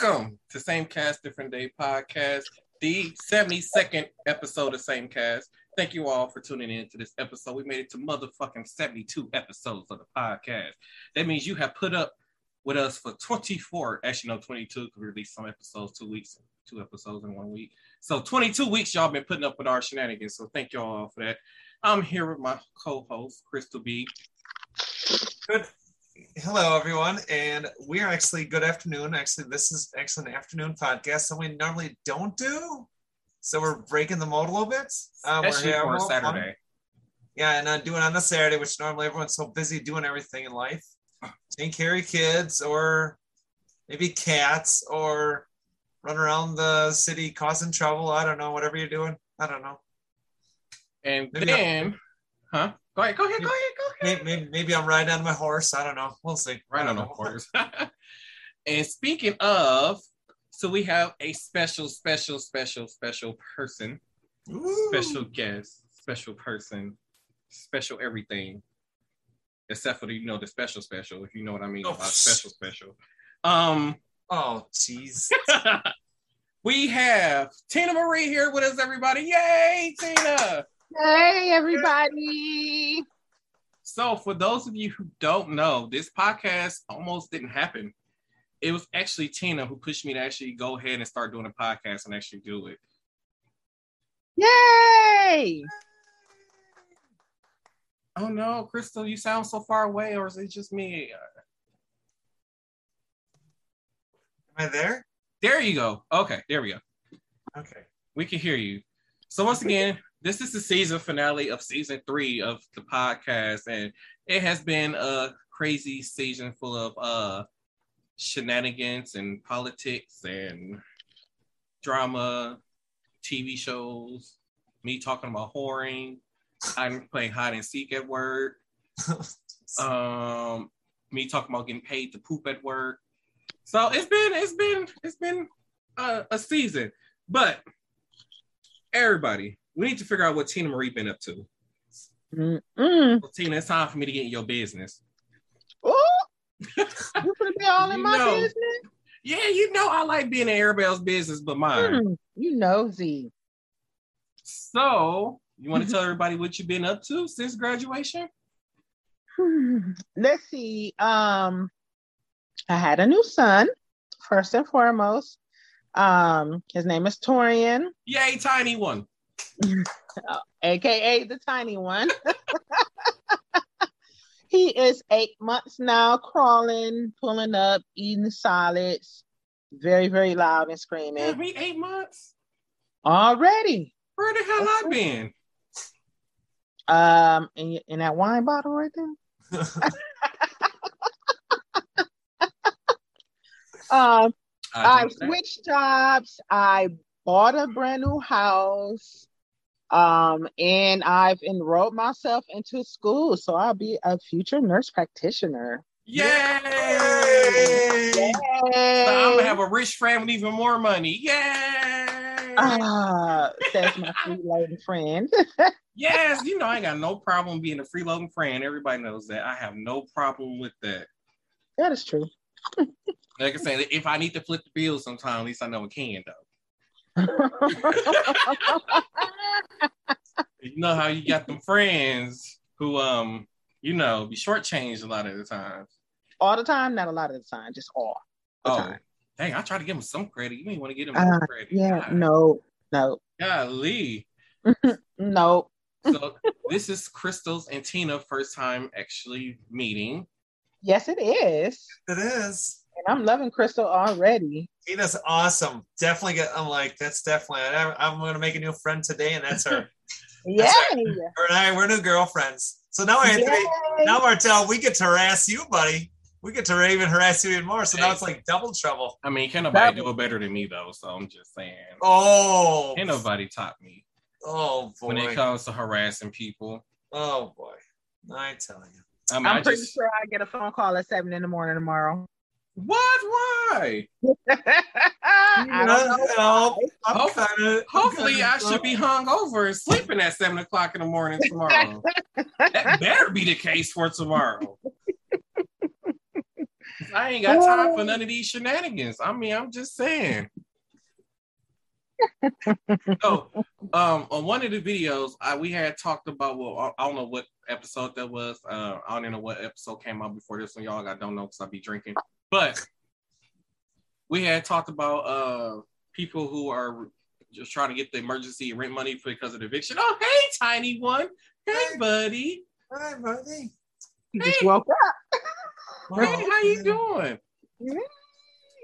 Welcome to Same Cast, Different Day podcast, the 72nd episode of Same Cast. Thank you all for tuning in to this episode. We made it to motherfucking 72 episodes of the podcast. That means you have put up with us for 24, actually, no, 22, because we released some episodes two weeks, two episodes in one week. So 22 weeks y'all been putting up with our shenanigans. So thank y'all all for that. I'm here with my co-host, Crystal B. Good. Hello, everyone, and we are actually good afternoon. Actually, this is actually an afternoon podcast, so we normally don't do. So we're breaking the mold a little bit. Uh, we're here for a having fun. Saturday. Yeah, and i uh, doing on the Saturday, which normally everyone's so busy doing everything in life, taking care of kids, or maybe cats, or run around the city causing trouble. I don't know. Whatever you're doing, I don't know. And Maybe then, huh? Go ahead, go ahead, go ahead, go ahead. Maybe, maybe, maybe I'm riding on my horse. I don't know. We'll see. Right on don't the know. horse. and speaking of, so we have a special, special, special, special person, Ooh. special guest, special person, special everything, except for the, you know the special special. If you know what I mean Oh. about special special. Um, Oh, jeez. we have Tina Marie here with us, everybody. Yay, Tina! Hey everybody. So, for those of you who don't know, this podcast almost didn't happen. It was actually Tina who pushed me to actually go ahead and start doing a podcast and actually do it. Yay! Oh no, Crystal, you sound so far away, or is it just me? Am I there? There you go. Okay, there we go. Okay. We can hear you. So once again, this is the season finale of season three of the podcast, and it has been a crazy season full of uh shenanigans and politics and drama, TV shows, me talking about whoring, I'm playing hide and seek at work, um, me talking about getting paid to poop at work. So it's been it's been it's been a, a season, but everybody, we need to figure out what Tina Marie been up to. Mm-mm. Well, Tina, it's time for me to get in your business. Ooh, you gonna be all in You my know. business? Yeah, you know I like being in everybody's business but mine. Mm, you nosy. So you want to tell everybody what you've been up to since graduation? Let's see. Um, I had a new son. First and foremost, um, his name is Torian, Yay, tiny one. aka the tiny one. he is eight months now, crawling, pulling up, eating solids, very, very loud and screaming. eight months. Already. Where the hell I been? Um, in, in that wine bottle right there. Um, I that. switched jobs. I bought a brand new house. Um, and I've enrolled myself into school, so I'll be a future nurse practitioner. Yay! Yay! So I'm gonna have a rich friend with even more money. Yay! Ah, says my freeloading friend. yes, you know I got no problem being a freeloading friend. Everybody knows that. I have no problem with that. that is true. Like I said, if I need to flip the bill sometime, at least I know I can though. You know how you got them friends who um, you know, be shortchanged a lot of the times. all the time, not a lot of the time, just all the Oh, time. dang, I try to give them some credit. You ain't want to give them Uh, credit. Yeah, God, no, no, Golly. no. So this is Crystal's and Tina first time actually meeting. Yes, it is. It is. And I'm loving Crystal already. Tina's awesome. Definitely get. I'm like, that's definitely. I'm, I'm gonna make a new friend today, and that's her. yeah. That's her and I, we're new girlfriends. So now, Anthony, Yay! now Martel, we get to harass you, buddy. We get to even harass you even more. So now it's like double trouble. I mean, can nobody do it better than me though? So I'm just saying. Oh, Ain't nobody taught me oh when it comes to harassing people. oh boy. I tell you. I mean, I'm I pretty just sure I get a phone call at seven in the morning tomorrow. What? Why? I don't know. No, I'm Ho- kinda- Hopefully, I'm I should be hung over and sleeping at seven o'clock in the morning tomorrow. that better be the case for tomorrow. I ain't got time for none of these shenanigans. I mean, I'm just saying. so, um, on one of the videos, I, we had talked about. Well, I, I don't know what episode that was. Uh, I don't know what episode came out before this one, y'all. I don't know because I be drinking. But we had talked about uh people who are just trying to get the emergency rent money because of the eviction. Oh, hey, tiny one. Hey, buddy. Hi, buddy. You just woke up. Hey, how you doing?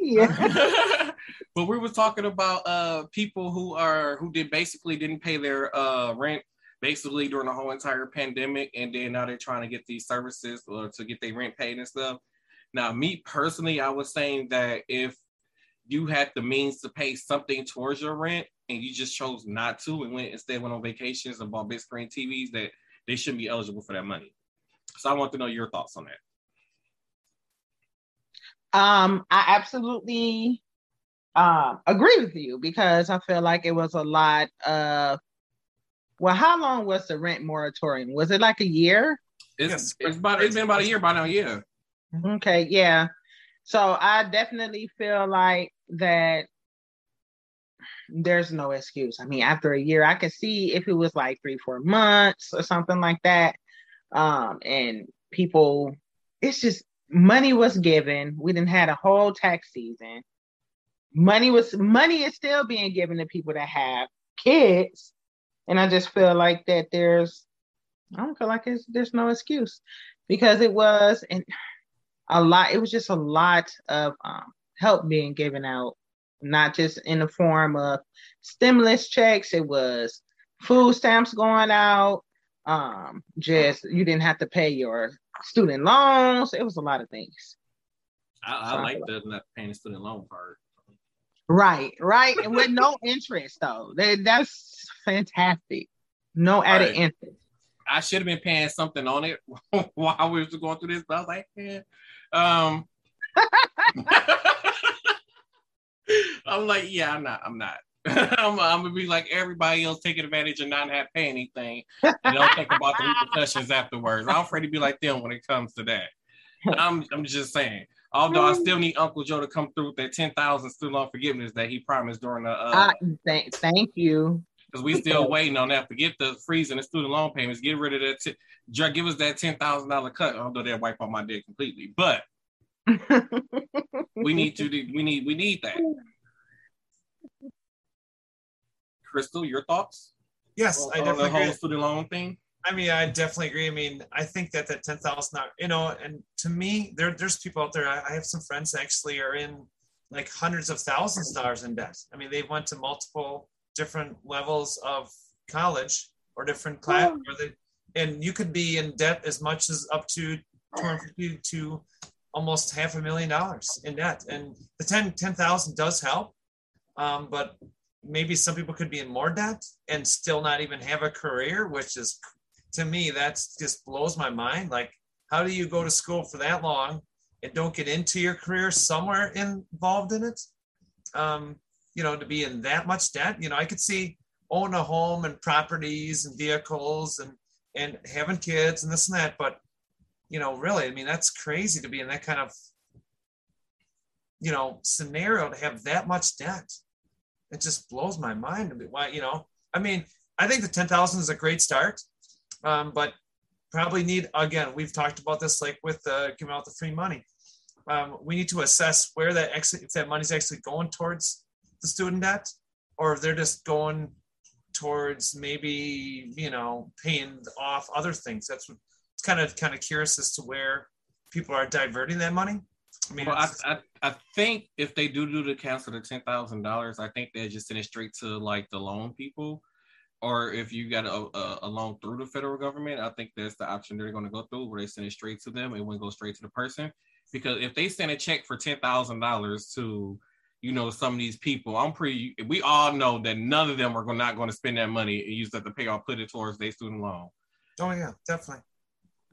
Yeah. but we were talking about uh people who are who did basically didn't pay their uh rent basically during the whole entire pandemic and then now they're trying to get these services or to get their rent paid and stuff. Now, me personally, I was saying that if you had the means to pay something towards your rent and you just chose not to and went instead went on vacations and bought big screen TVs, that they shouldn't be eligible for that money. So I want to know your thoughts on that. Um, I absolutely um agree with you because I feel like it was a lot of well, how long was the rent moratorium? Was it like a year? It's, Yes. it's about it's been about a year by now, yeah. Okay, yeah. So I definitely feel like that there's no excuse. I mean, after a year, I could see if it was like three, four months or something like that. Um, and people, it's just money was given. We didn't had a whole tax season. Money was money is still being given to people that have kids. And I just feel like that there's I don't feel like it's, there's no excuse because it was and a lot it was just a lot of um, help being given out not just in the form of stimulus checks it was food stamps going out um just you didn't have to pay your student loans it was a lot of things I, I like the not paying the student loan part. right right and with no interest though that, that's fantastic no added Right. interest I should have been paying something on it while we was going through this, but I was like, yeah. Um, I'm like, yeah, I'm not. I'm not. I'm, I'm gonna be like everybody else, taking advantage and not have to pay anything, and don't think about the repercussions afterwards. I'm afraid to be like them when it comes to that. I'm, I'm just saying. Although I still need Uncle Joe to come through with that ten thousand student loan forgiveness that he promised during the uh, uh, th- thank you because we still waiting on that. Forget the freezing the student loan payments. Get rid of that. T- give us that ten thousand dollar cut. Although they'll wipe out my debt completely, but we need to. do- We need. We need that. Crystal, your thoughts Yes, I on definitely the whole student loan thing? I mean, I definitely agree. I mean, I think that that ten thousand, you know, and to me, there there's people out there. I, I have some friends that actually are in like hundreds of thousands of dollars in debt. I mean, they went to multiple different levels of college or different class, or they, and you could be in debt as much as up to 250 to almost half a million dollars in debt. And the 10 10,000 does help, um, but maybe some people could be in more debt and still not even have a career, which is to me that's just blows my mind. Like, how do you go to school for that long and don't get into your career somewhere involved in it? Um, you know, to be in that much debt. You know, I could see own a home and properties and vehicles and and having kids and this and that, but you know, really, I mean, that's crazy to be in that kind of you know scenario to have that much debt. It just blows my mind. Why, you know, I mean, I think the ten thousand is a great start, um, but probably need again. We've talked about this, like with uh, giving out the free money. Um, we need to assess where that actually, if that money's actually going towards the student debt, or if they're just going towards maybe you know paying off other things. That's what it's kind of kind of curious as to where people are diverting that money. I mean, Well, I, I, I think if they do do the cancel the ten thousand dollars, I think they're just send it straight to like the loan people, or if you got a, a, a loan through the federal government, I think that's the option they're going to go through, where they send it straight to them. It wouldn't go straight to the person, because if they send a check for ten thousand dollars to, you know, some of these people, I'm pretty. We all know that none of them are not going to spend that money and use that to pay off, put it towards their student loan. oh yeah, definitely.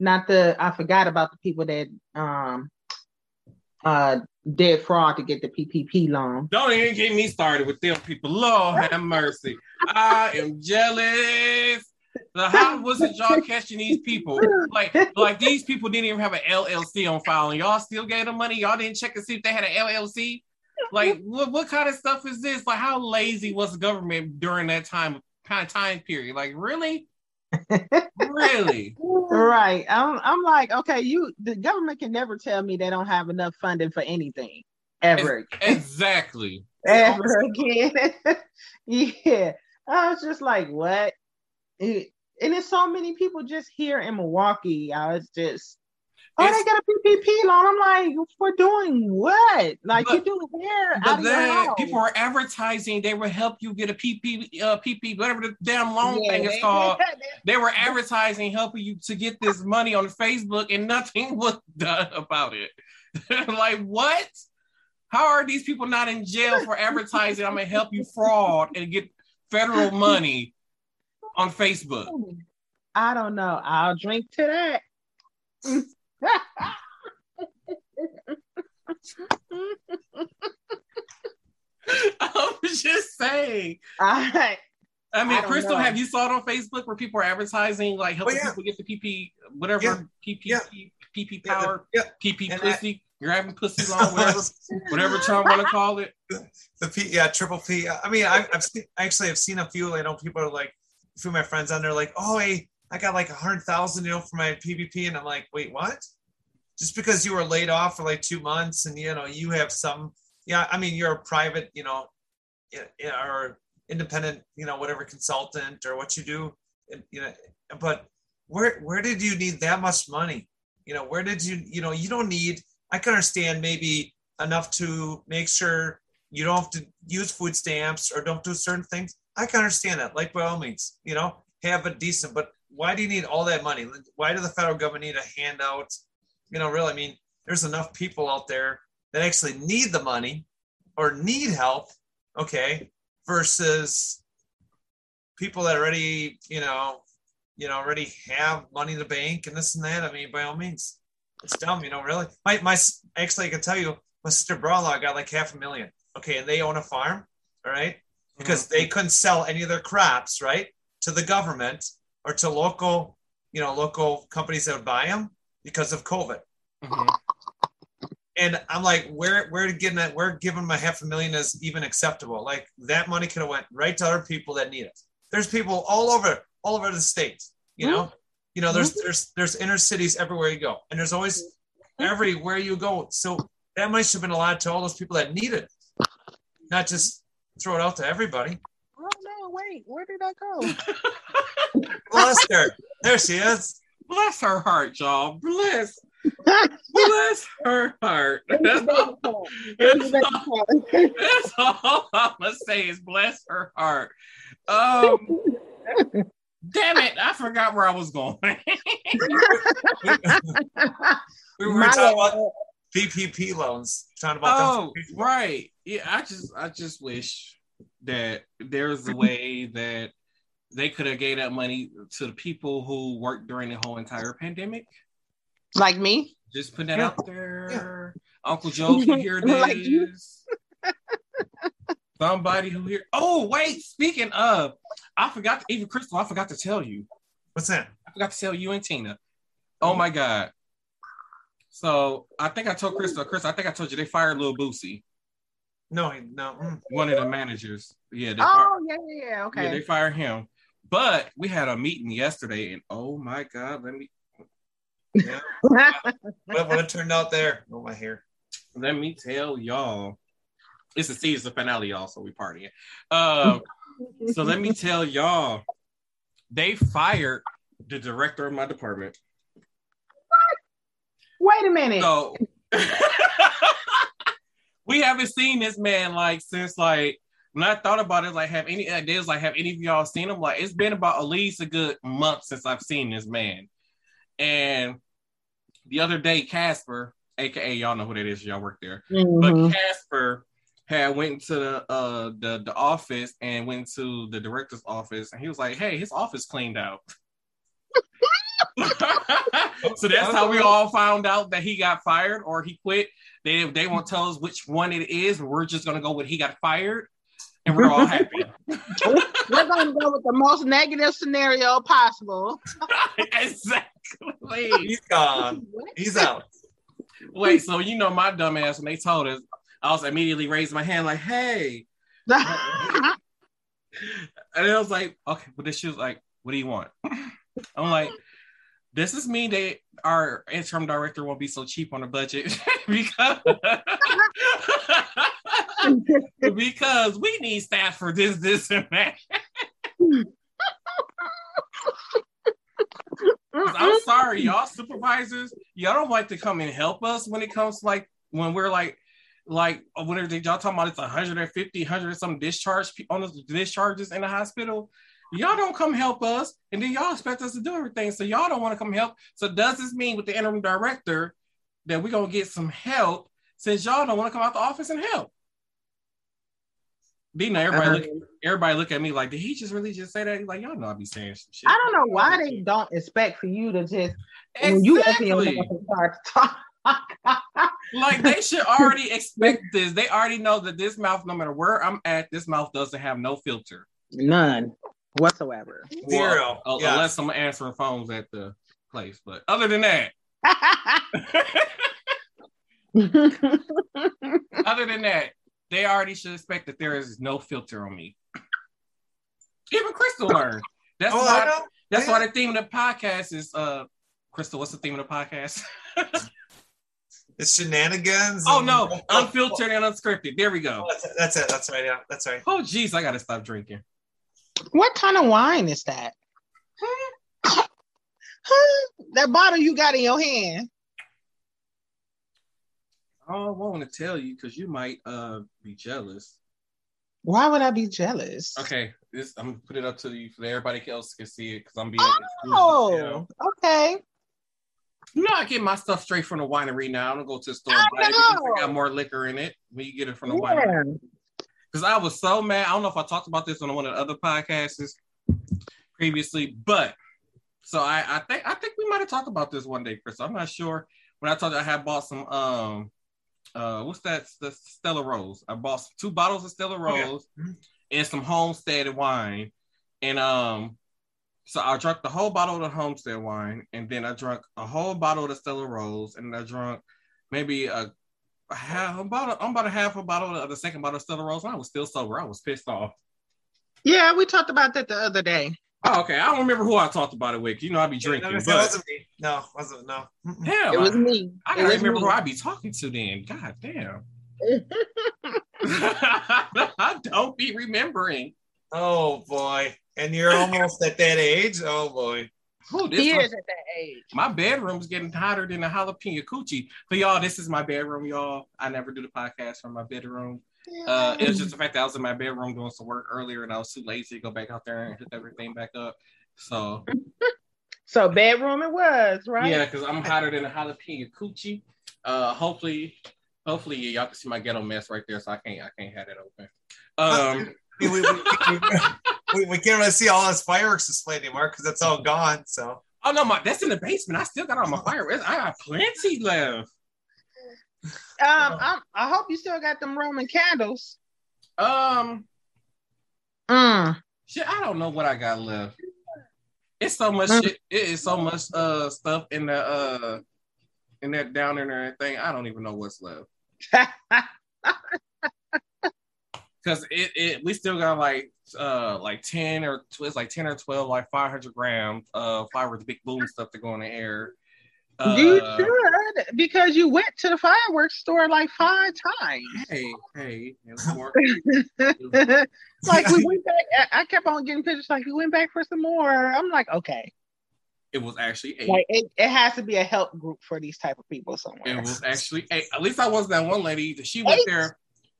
not the I forgot about the people that um uh did fraud to get the PPP loan. Don't even get me started with them people. Lord have mercy. I am jealous. Like, how wasn't y'all catching these people? Like, like these people didn't even have an LLC on file, and y'all still gave them money. Y'all didn't check and see if they had an LLC. Like, what, what kind of stuff is this? Like, how lazy was the government during that time kind of time period? Like, really, really? Right. I'm I'm like, okay, you the government can never tell me they don't have enough funding for anything ever again. Exactly. ever again. yeah. I was just like, what? It- and there's so many people just here in Milwaukee. I was just, oh, they got a PPP loan. I'm like, for doing what? Like But- you do it where? Out But of your then people are advertising they will help you get a PP, uh, PP, whatever the damn loan Yeah, thing is called. They were advertising helping you to get this money on Facebook, and nothing was done about it. like what? How are these people not in jail for advertising? I'm gonna help you fraud and get federal money on Facebook. I don't know. I'll drink to that. I was just saying. I, I mean, I Crystal, know. have you saw it on Facebook where people are advertising like helping Oh, yeah. people get the PP, whatever Yeah. PP, Yeah. PP power, yeah. PP And pussy, grabbing pussy long, whatever, whatever Trump want to call it. the P, yeah, triple P. I mean, I, I've seen, actually, I've seen a few. I know people are like, a few of my friends on there, like, oh, hey, I got like a hundred thousand, you know, for my PPP, and I'm like, wait, what? Just because you were laid off for like two months, and you know, you have some, yeah, I mean, you're a private, you know, or independent, you know, whatever consultant or what you do, you know, but where where did you need that much money? You know, where did you, you know, you don't need. I can understand maybe enough to make sure you don't have to use food stamps or don't do certain things. I can understand that. Like by all means, you know, have a decent. But why do you need all that money? Why do the federal government need a handout? You know, really, I mean, there's enough people out there that actually need the money or need help. Okay, versus people that already, you know, you know, already have money in the bank and this and that. I mean, by all means, it's dumb. You know, really. My my actually, I can tell you, my sister brother got like half a million. Okay, and they own a farm. All right because mm-hmm. they couldn't sell any of their crops right to the government or to local you know local companies that would buy them because of covid. Mhm. and i'm like where where getting that where giving them a half a million is even acceptable? Like that money could have went right to other people that need it. There's people all over all over the state you know? Mm-hmm. You know there's mm-hmm. there's there's inner cities everywhere you go and there's always mm-hmm. everywhere you go. So that money should have been allowed to all those people that need it not just throw it out to everybody wait, where did I go? Bless her. There she is. Bless her heart, y'all. Bless, bless her heart. That's all, that's all, that's all I'm gonna say is bless her heart. Um, damn it, I forgot where I was going. We were My talking about. PPP loans. Talking about oh, them. right. Yeah, I just, I just wish that there's a way that they could have gave that money to the people who worked during the whole entire pandemic. like me. Just put that Yeah. out there. Uncle Joe can hear this. Like you. Somebody who hear. Oh wait, speaking of, I forgot. to, even Crystal, I forgot to tell you. What's that? I forgot to tell you and Tina. Oh my god. So I think I told Crystal. Chris, I think I told you they fired Lil Boosie, No, no. mm. one of the managers. Yeah, they Oh yeah, yeah, yeah. Okay. yeah, they fired him. But we had a meeting yesterday, and oh my god, let me Yeah. what, turned out there? Oh my hair. let me tell y'all. It's the season finale, y'all, so we partying. Um, so let me tell y'all, they fired the director of my department. What? Wait a minute. So we haven't seen this man like since like when I thought about it, like have any ideas, like have any of y'all seen him? Like it's been about at least a good month since I've seen this man. And the other day, Casper, aka y'all know who that is, y'all work there. Mhm. But Casper had went to the uh the, the office and went to the director's office and he was like, Hey, his office cleaned out. so that's how we all found out that he got fired or he quit. They they won't tell us which one it is, we're just gonna go with he got fired and we're all happy. We're gonna go with the most negative scenario possible. exactly. He's gone. He's out. Wait, so you know my dumb ass when they told us, I was immediately raised my hand like, "Hey," and I was like, "Okay," but then she was like, "What do you want?" I'm like, "Does this mean that our interim director won't be so cheap on a budget because because we need staff for this, this, and that. I'm sorry, y'all supervisors, y'all don't like to come and help us when it comes like when we're like like whenever y'all talking about it's 150, 100 some discharge on the discharges in the hospital. Y'all don't come help us, and then y'all expect us to do everything. So y'all don't want to come help. So does this mean with the interim director that we're gonna get some help since y'all don't want to come out the office and help? Be Dina, everybody look, everybody look at me like, did he just really just say that? He's like, y'all know I be saying some shit. I don't know why they don't expect for you to just when you open your Exactly. mouth and start to talk. like they should already expect this. They already know that this mouth, no matter where I'm at, this mouth doesn't have no filter. None whatsoever. Zero. Well, uh, Yeah. Unless I'm answering phones at the place. But other than that, other than that, they already should expect that there is no filter on me. Even Crystal learned. That's Oh, why. know. That's Yeah. why the theme of the podcast is. uh Crystal, what's the theme of the podcast? It's shenanigans. oh and- no, unfiltered and unscripted. There we go. Oh, That's it. That's it. That's right. Yeah, that's right. Oh jeez, I gotta stop drinking. What kind of wine is that? that bottle you got in your hand. I don't want to tell you because you might uh be jealous. Why would I be jealous? Okay, this I'm gonna put it up to you so everybody else can see it because I'm being. Oh, you know? okay. You know, I get my stuff straight from the winery now. I don't go to the store I and buy it because know. they got more liquor in it when you get it from the winery. Because I was so mad. I don't know if I talked about this on one of the other podcasts previously, but so I, I think I think we might have talked about this one day, Chris. I'm not sure. When I told you I had bought some um uh what's that the Stella Rosa. I bought some, two bottles of Stella. Rosa Mhm. and some homestead wine. And um so I drank the whole bottle of the homestead wine, and then I drank a whole bottle of the Stella Rosa, and I drank maybe a half about a, I'm about a half a bottle of the second bottle of Stella Rosa. And I was still sober. I was pissed off. Yeah, we talked about that the other day. Oh, okay. I don't remember who I talked about it with. You know, I'd be drinking, That but wasn't me. No, wasn't no. Hell, It was I, me. I It gotta remember me. who I be talking to then. God damn. I don't be remembering. Oh boy. And you're almost at that age. Oh boy. Who this is at that age. My bedroom's getting hotter than a jalapeno coochie. But y'all, this is my bedroom, y'all. I never do the podcast from my bedroom. Uh, it was just the fact that I was in my bedroom doing some work earlier and I was too lazy to go back out there and hook everything back up. So so bedroom it was, right? yeah, because I'm hotter than a jalapeno coochie. Uh, hopefully, hopefully y'all can see my ghetto mess right there, so I can't I can't have that open. Um, We, we, we, we, we, we can't really see all this fireworks display anymore because it's all gone. So oh no, my that's in the basement. I still got all my fireworks. I got plenty left. Um, I'm, I hope you still got them Roman candles. Um, Mm. shit, I don't know what I got left. It's so much Mm. shit. It is so much uh stuff in the uh in that down in there thing. I don't even know what's left. Cause it, it we still got like uh like 10 or it's like 10 or 12 like 500 grams of fireworks big boom stuff to go in the air. Uh, you should because you went to the fireworks store like five times. hey, hey, was like we went back. I- I kept on getting pictures. Like we went back for some more. I'm like, okay, it was actually eight. like it, it has to be a help group for these type of people somewhere. It was actually eight. At least I wasn't that one lady. That she went Eight? there.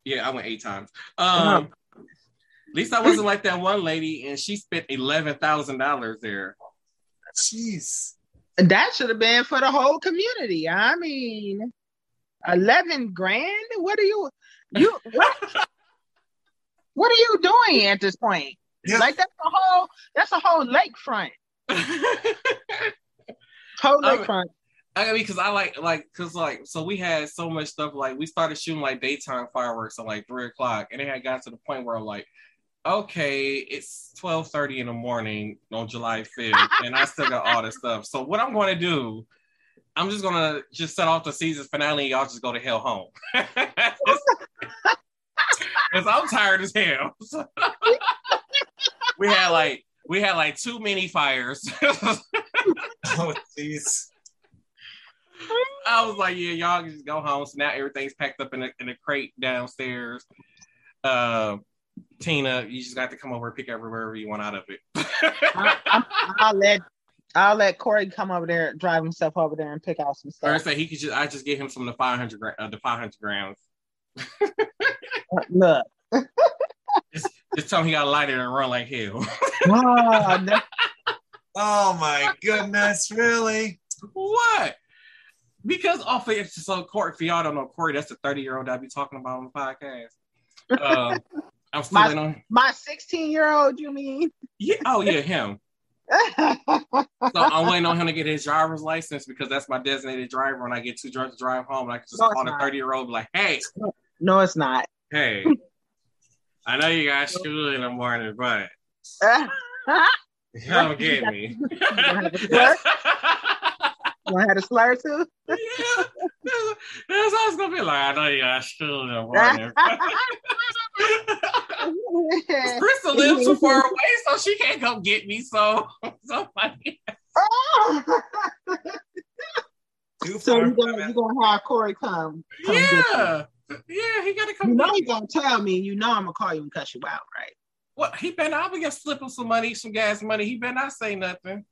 Yeah, I went eight times. Um, at least I wasn't like that one lady, and she spent eleven thousand dollars there. jeez. That should have been for the whole community. I mean, eleven grand. What are you? You what? what are you doing at this point? Yeah. Like that's a whole that's a whole lakefront. Whole I mean- lakefront. mean, because I like like because like so we had so much stuff. Like we started shooting like daytime fireworks at like three o'clock, and it had got to the point where I'm like. okay, it's 12:30 in the morning on July 5th, and I still got all this stuff. So what I'm going to do, I'm just gonna just set off the season finale. And y'all just go to hell home. Cause I'm tired as hell. we had like we had like too many fires. Oh, jeez. I was like, yeah, y'all can just go home. So now everything's packed up in a, in a crate downstairs. Uh, Tina, you just got to come over and pick up wherever you want out of it. I, will let I'll let Corey come over there, drive himself over there, and pick out some or I stuff. say he could just, I just give him some of the 500, gra- uh, the 500 grams. Look, Just tell him he got to light it and run like hell. oh, no. Oh my goodness, really? what? Because off of it, so Corey, if y'all don't know Corey, that's the 30 year old I be talking about on the podcast. Uh, I'm still My- in on, my 16 year old, you mean? yeah, oh yeah, him. So I'm waiting on him to get his driver's license because that's my designated driver. When I get too drunk to drive home, and I can just No, call the 30 year old, like, hey, no, it's not. hey, I know you got school in the morning, but come get me. You had a slur? You want to have a slur too? yeah, that's, that's how it's gonna be like. I know you got school in the morning. Crystal lives too far away, so she can't come get me. So, so funny. Too so you're gonna, you gonna have Corey come. come get you. Yeah, yeah, he gotta come. You know get he's gonna tell me. You know I'm gonna call you and cuss you out, right? What he better not be gonna slip him some money, some gas money. He better not say nothing.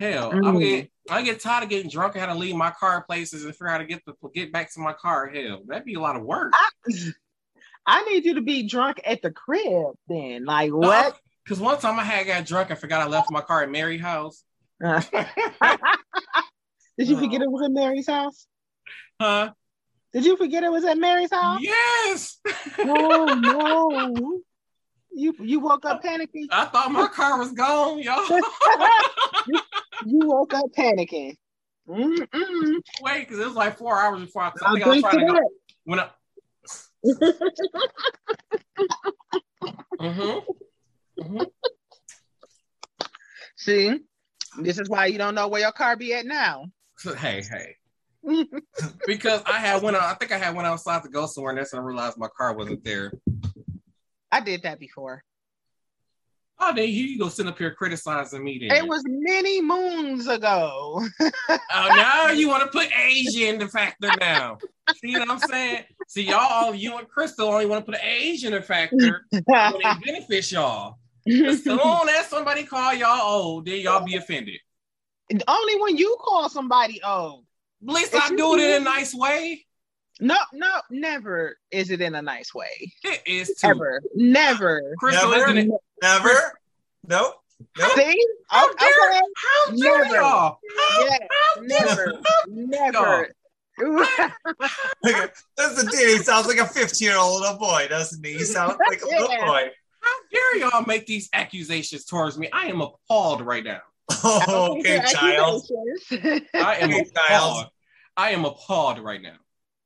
Hell, I'm Mm. get I get tired of getting drunk and had to leave my car places and figure out how to get the get back to my car. Hell, that'd be a lot of work. I, I need you to be drunk at the crib then. Like what? Because one time I had got drunk and forgot I left my car at Mary's house. Uh, did you forget it was at Mary's house? Huh? Did you forget it was at Mary's house? Yes. Oh no. You you woke up panicking. I thought my car was gone, y'all. You woke up panicking. Mm-mm. Wait, because it was like four hours before I, I think I was trying to go. When I, Mhm. Mhm. See, this is why you don't know where your car be at now. Hey, hey. Because I had went out, I think I had went outside to go somewhere, and that's when I realized my car wasn't there. I did that before. Oh, then you go sit up here criticizing me. Then It was many moons ago. Oh, now you want to put Asia in the factor now. See what I'm saying? See, y'all, all you and Crystal only want to put an Asia in the factor when it benefits y'all. As soon as somebody call y'all old, then y'all be offended. Only when you call somebody old. At least I do it in a nice way. No, no, never is it in a nice way. It is too. Ever. Never. Crystal, Never? isn't it? Never. Nope. Nope. See? How Oh, dare, okay. how dare Never. y'all? How, Yeah, how dare never. Never. That's the dude. He sounds like a 15 year old little boy, doesn't he? He sounds like a little Yeah. boy. How dare y'all make these accusations towards me? I am appalled right now. Oh, okay, child. I am Okay, appalled. child. I am appalled right now.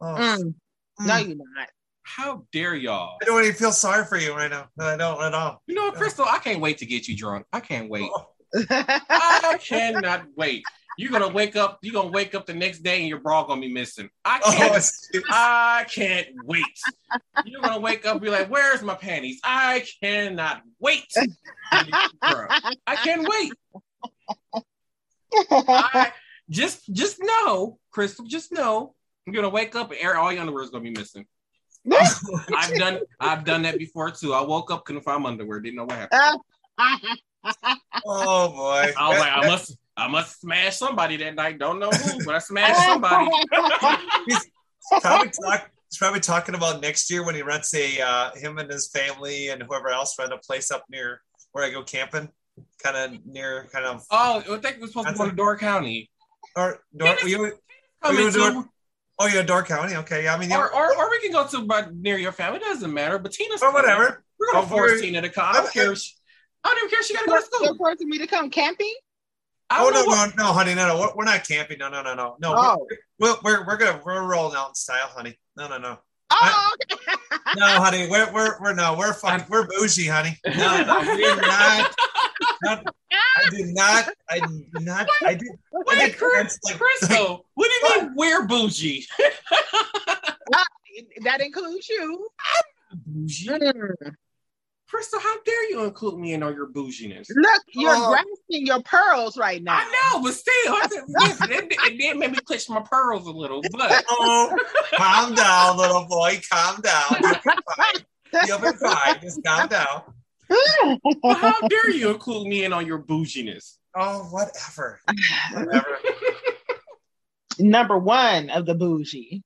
Oh, Mm, no, you're not. How dare y'all? I don't even feel sorry for you right now. I don't at all. You know, Crystal, I can't wait to get you drunk. I can't wait. Oh, I cannot wait. You're gonna wake up. You're gonna wake up the next day and your bra gonna be missing. I oh, can't. jeez. I can't wait. You're gonna wake up and be like, "Where's my panties?" I cannot wait. to get you drunk. I can't wait. I just just know, Crystal. Just know, you're gonna wake up and air all your underwear is gonna be missing. I've done I've done that before too. I woke up couldn't find my underwear. Didn't know what happened. oh boy. I was like, I must I must smash somebody that night. Don't know who, but I smashed somebody. he's probably talk, he's probably talking about next year when he rents a uh, him and his family and whoever else rent a place up near where I go camping, kind of near, kind of Oh, I think we're supposed to go to Door County. or Door. Come You into, Door- oh, yeah, Door County. Okay, yeah, I mean, yeah, or, or, or we can go to but near your family. It doesn't matter. But Tina's or whatever. We're gonna Oh, force we're- Tina to come. I don't care. If she, I don't even care. if She gotta go to You're forcing me to come camping? I Oh no, what- no, no, honey, no, no, we're, we're not camping. No, no, no, no, no. Oh. We're, we're we're we're gonna we're rolling out in style, honey. No, no, no. Oh, okay. No, honey, we're we're we're no, we're fucking we're bougie, honey. No, no, we're not. Not I did not. I did not. I did. I Wait, did Chris, like, Crystal, what do you mean we're bougie? that includes you. bougie? Mm. Crystal, how dare you include me in all your bouginess? Look, you're Oh. grasping your pearls right now. I know, but still, I said, yes, it, it did make me clutch my pearls a little, but oh, calm down, little boy. Calm down. You'll be fine. You'll be fine. Just calm down. but how dare you include me in on your bouginess? Oh, whatever. Whatever. Number one of the bougie.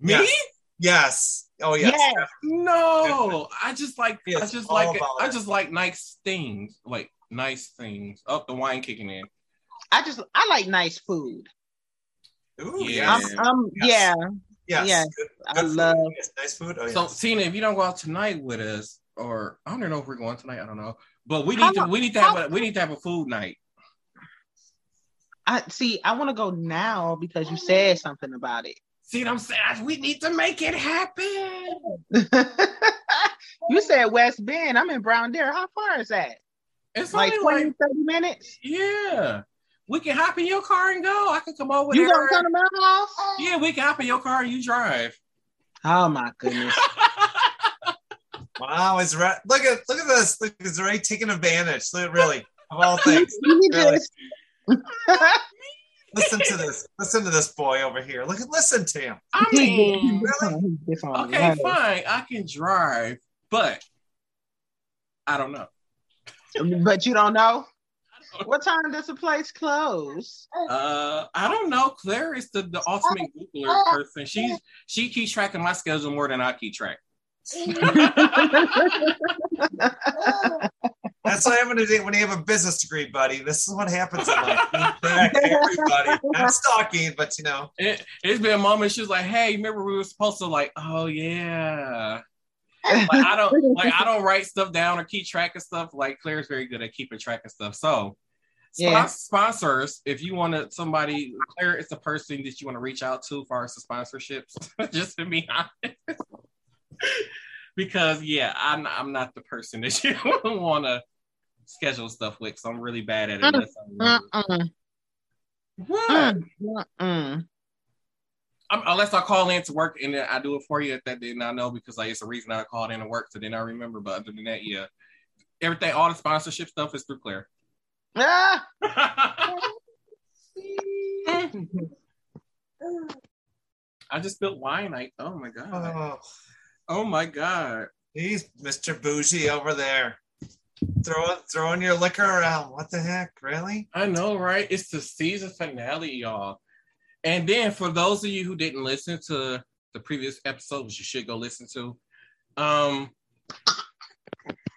Me? Yes. Yes. Oh yes. Yes. No, I just like I just like it. about I just like nice things, like nice things. Oh, the wine kicking in. I just I like nice food. Ooh, Yeah. yes. I'm, I'm Yes. yeah. yes. yes. Good, I food. love Yes, nice food. Oh, yes. So Tina, if you don't go out tonight with us, or I don't know if we're going tonight, I don't know. But we How need to we need to have a we need to have a food night. I see. I want to go now because you said something about it. See what I'm saying? We need to make it happen. you said West Bend. I'm in Brown Deer. How far is that? It's Like only 20, like 30 minutes? yeah. We can hop in your car and go. I can come over You there. gonna come to my house? yeah, we can hop in your car and you drive. Oh my goodness. wow, it's right. Look at look at this. Look, it's already taking advantage. Look, really, of all things. Really. Listen to this. Listen to this boy over here. Look at listen to him. I mean, Really? Okay, fine. I can drive, but I don't know. But you don't know? What time does the place close? Uh, I don't know. Claire is the, the ultimate Googler person. She's she keeps track of my schedule more than I keep track. That's what happens when you have a business degree, buddy. This is what happens in life. You track everybody. Not stalking, but you know. It, it's been a moment. She was like, "Hey, remember we were supposed to like? Oh yeah." Like I don't like I don't write stuff down or keep track of stuff. Like Claire's very good at keeping track of stuff. So, spon- Yeah. sponsors, if you want to somebody, Claire is the person that you want to reach out to for our sponsorships. Just to be honest, because yeah, I'm I'm not the person that you want to schedule stuff with. So I'm really bad at it. Unless I remember. Mm-mm. What? I'm, unless I call in to work and then I do it for you, if that didn't I know because like it's a reason I called in to work, so then I remember. But other than that, yeah, everything, all the sponsorship stuff is through Claire. Ah! I just spilled wine. Like, oh my god, Oh, oh my god. he's Mr. Bougie over there. Throwing throwing your liquor around. What the heck? Really? I know, right? It's the season finale, y'all. And then for those of you who didn't listen to the previous episode, which you should go listen to, um,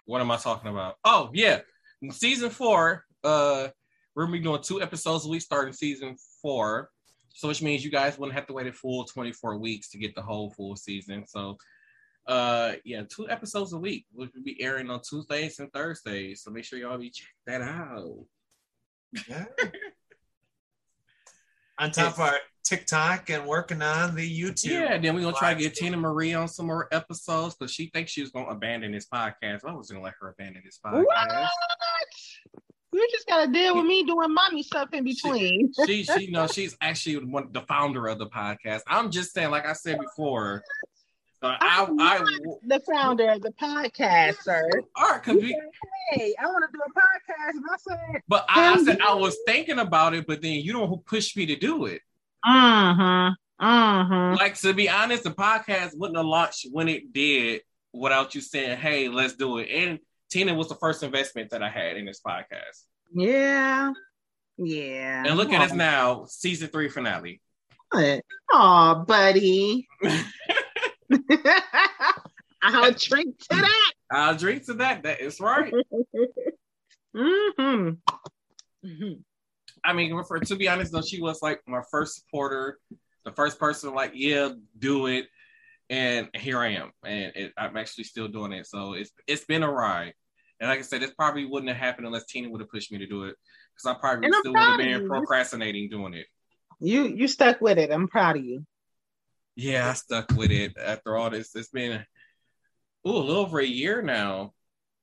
what am I talking about? Oh yeah, in season four. Uh, we're gonna be doing two episodes a week starting season four. So which means you guys wouldn't have to wait a full 24 weeks to get the whole full season. So uh yeah, two episodes a week, which will be airing on Tuesdays and Thursdays. So make sure y'all be check that out. Yeah. on top of our TikTok and working on the YouTube. Yeah, then we're gonna try to live get Tina Marie on some more episodes because she thinks she was gonna abandon this podcast. I was gonna let her abandon this podcast. What? You just gotta deal with me doing mommy stuff in between. She she no, she's actually one the founder of the podcast. I'm just saying, like I said before, I I the founder of the podcast, sir. all right, cause we, Hey, I want to do a podcast. And I said, but I, I said I was thinking about it, but then you know who pushed me to do it. mm-hmm, mm-hmm. Like to be honest, the podcast wouldn't have launched when it did without you saying, "Hey, let's do it." And Tina was the first investment that I had in this podcast. Yeah, yeah. And look at us now, season three finale. What? Oh, buddy. I'll drink to that. I'll drink to that. That is right. hmm I mean, for to be honest though, she was like my first supporter, the first person like, yeah, do it. And here I am, and it, I'm actually still doing it. So it's it's been a ride. And like I said, this probably wouldn't have happened unless Tina would have pushed me to do it, because I probably And still would have been procrastinating doing it. You you stuck with it. I'm proud of you. Yeah, I stuck with it after all this. It's been ooh, a little over a year now.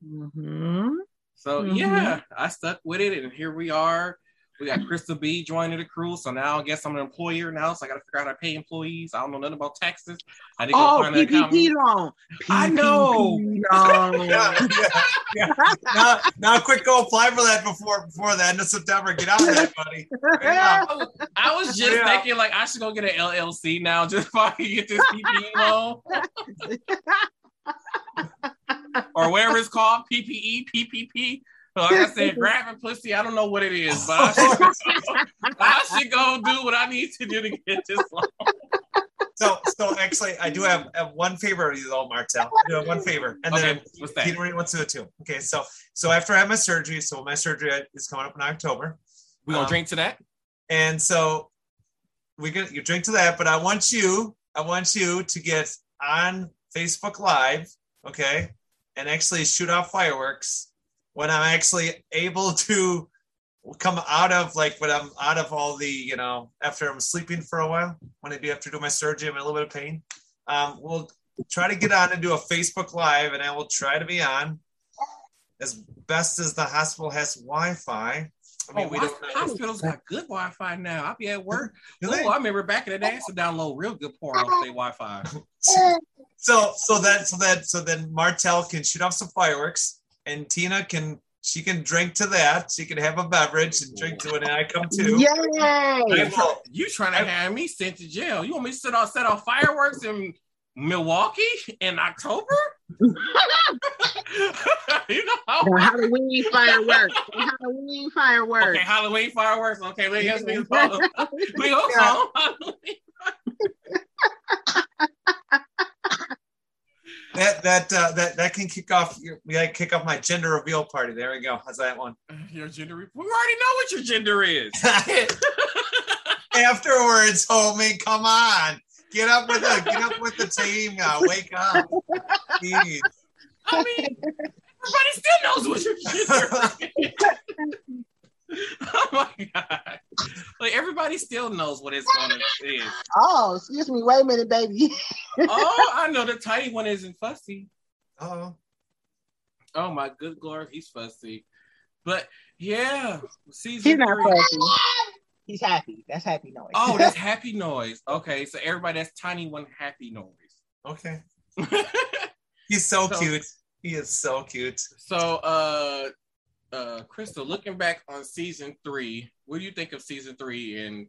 hmm So Mhm. yeah, I stuck with it, and here we are. We got Crystal B joining the crew, so now I guess I'm an employer now. So I got to figure out how to pay employees. I don't know nothing about taxes. I did go Oh, find. PPP loan. I know. PPP loan. Yeah, yeah, yeah. Now, now, quick, go apply for that before before the end of September. Get out of that, buddy. Yeah. Uh, I was- just Yeah. thinking like I should go get an LLC now just so I can get this PPE loan. or whatever it's called, PPE, PPP. So like I said, grabbing pussy, I don't know what it is, but I should, I should go do what I need to do to get this loan. So, so actually, I do have, have one favor of you, though, Martel. I do have one favor, and then what's that? Peter wants to do it too. Okay, so so after I have my surgery, so my surgery is coming up in October, We gonna Um, drink to that? and so we gonna you drink to that. But I want you, I want you to get on Facebook Live, okay, and actually shoot off fireworks when I'm actually able to come out of like when I'm out of all the you know after I'm sleeping for a while when I do have to do my surgery I'm in a little bit of pain. Um, we'll try to get on and do a Facebook Live, and I will try to be on as best as the hospital has Wi-Fi. I mean, oh, we Wi- don't know. hospitals got good Wi-Fi now. I'll be at work. Oh. I remember back in the day, I used to download real good porn off their Wi-Fi. So so that so that so then Martel can shoot off some fireworks and Tina can she can drink to that. She can have a beverage and drink to it, and I come too. Yay! You trying to have me sent to jail? You want me to set off set off fireworks in Milwaukee in October? you know how On Halloween fireworks. On Halloween fireworks. Okay, Halloween fireworks. Okay, we guess we follow. We go follow Halloween. That that uh, that that can kick off. We gotta kick off my gender reveal party. There we go. How's that one? Your gender. re- We already know what your gender is. Afterwards, homie, come on, get up with the get up with the team now. Wake up, Jeez. I mean, everybody still knows what your gender is. oh my god! Like everybody still knows what it's gonna is. Oh, excuse me. Wait a minute, baby. Oh, I know the tiny one isn't fussy. Oh, Oh my good lord, he's fussy. But yeah, season He's not three. fussy. He's happy. That's happy noise. Oh, that's happy noise. Okay, so everybody that's tiny one happy noise. okay. He's so, So- cute. He is so cute. so uh uh Crystal, looking back on season three, what do you think of season three and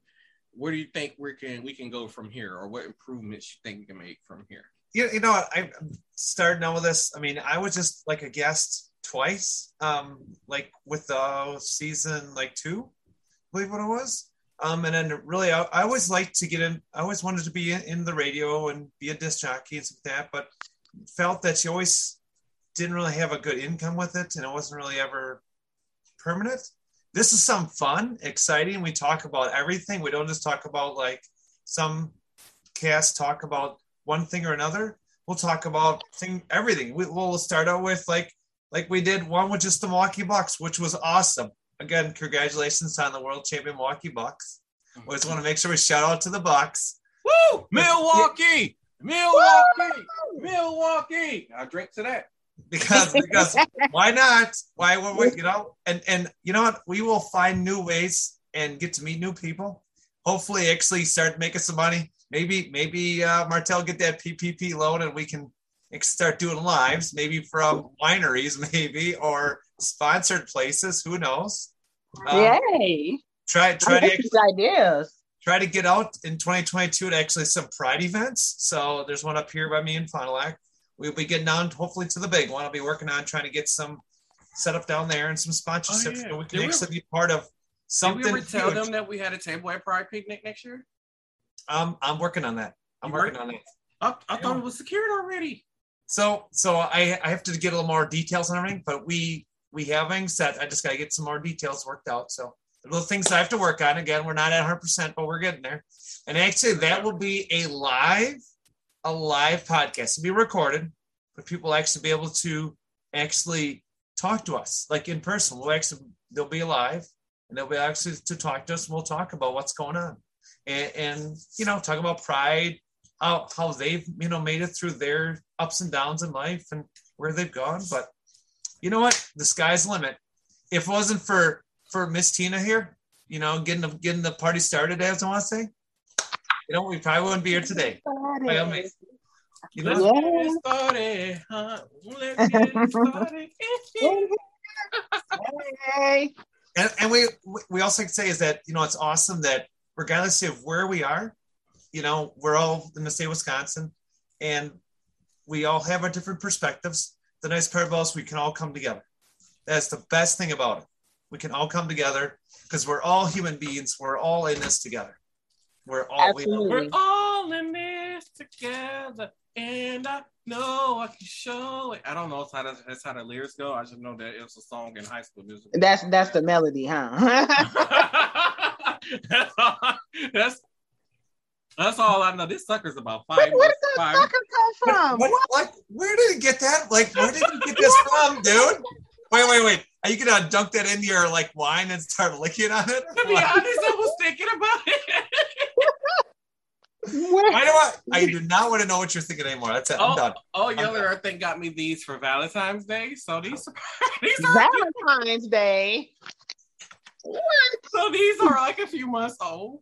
where do you think we can we can go from here or what improvements you think we can make from here? you, you know I- i'm starting out with this i mean i was just like a guest twice um like with the season like two I believe what it was um and then really i, I always liked to get in i always wanted to be in, in the radio and be a disc jockey and stuff like that but felt that you always didn't really have a good income with it and it wasn't really ever permanent this is some fun exciting we talk about everything we don't just talk about like some casts talk about one thing or another. We'll talk about thing everything. We, we'll start out with like like we did one with just the Milwaukee Bucks, which was awesome. Again, congratulations on the world champion Milwaukee Bucks. We just want to make sure we shout out to the Bucks. Woo! Milwaukee! Milwaukee! Milwaukee! I drink to that. Because because why not? Why would we, you know? And and you know what? We will find new ways and get to meet new people. Hopefully, actually start making some money. Maybe maybe uh, Martel get that PPP loan and we can start doing lives. Maybe from wineries, maybe or sponsored places. Who knows? Um, Yay! Try try to these ideas. try to get out in 2022 to actually some pride events. So there's one up here by me in Fond du Lac. We'll be getting on hopefully to the big one. I'll be working on trying to get some set up down there and some sponsorships Oh, yeah. so we can Did we actually be part of Did something. we ever tell huge. them that we had a table at Pride Picnic next year? Um, I'm working on that. I'm working work- on it. I, I thought it was secured already. So so I I have to get a little more details on everything, but we we having set. I just got to get some more details worked out. So the little things I have to work on. Again, we're not at 100, percent but we're getting there. And actually, that will be a live a live podcast. It'll be recorded, but people actually be able to actually talk to us like in person. We'll actually they'll be live and they'll be actually to talk to us. We'll talk about what's going on and, and you know talk about pride how how they've you know made it through their ups and downs in life and where they've gone. But you know what? The sky's the limit. If it wasn't for for Miss Tina here, you know, getting the getting the party started, as I want to say, you know, we probably wouldn't be here today. By all means. Let's get started, huh? Let's get started. Hey. and, and we we also can say is that you know it's awesome that regardless of where we are, you know, we're all in the state of Wisconsin, and we all have our different perspectives. The nice part about is we can all come together. That's the best thing about it. We can all come together because we're all human beings. We're all in this together. We're all we, we're all in this together, and I know I can show it. I don't know how that's, that's how the lyrics go. I just know that it was a song in high school music. That's that's the melody, huh? that's, all, that's that's all I know. This sucker's about five Where did that Five, sucker come from? What, what? Where did he get that? Like, where did you get this from, dude? Wait, wait, wait. Are you gonna dunk that into your like wine and start licking on it? to be honest, thinking about it. Where- I know what I do not want to know what you're thinking anymore. That's it. I'm Oh. done. Oh, Yeller, I think got me these for Valentine's Day. So these, these are Valentine's Day. What? so these are like a few months old.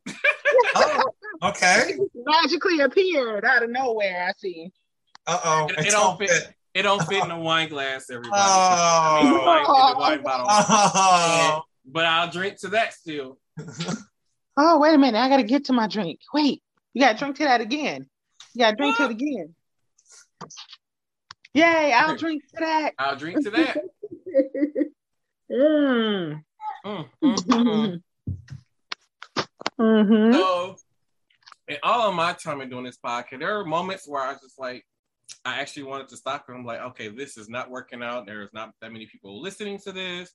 Oh, okay. Magically appeared out of nowhere. I see. Uh oh. It- it don't fit. It don't fit in a wine glass, everybody. Oh. I mean, wine- in the wine bottle. Oh. But I'll drink to that still. Oh, wait a minute. I gotta get to my drink. Wait, you gotta drink to that again. You gotta drink to it again. Yay, I'll drink to that. I'll drink to that. Mm. Mm, mm, mm. hmm So, in all of my time in doing this podcast, there are moments where I was just like, I actually wanted to stop and I'm like, okay, this is not working out. There's not that many people listening to this.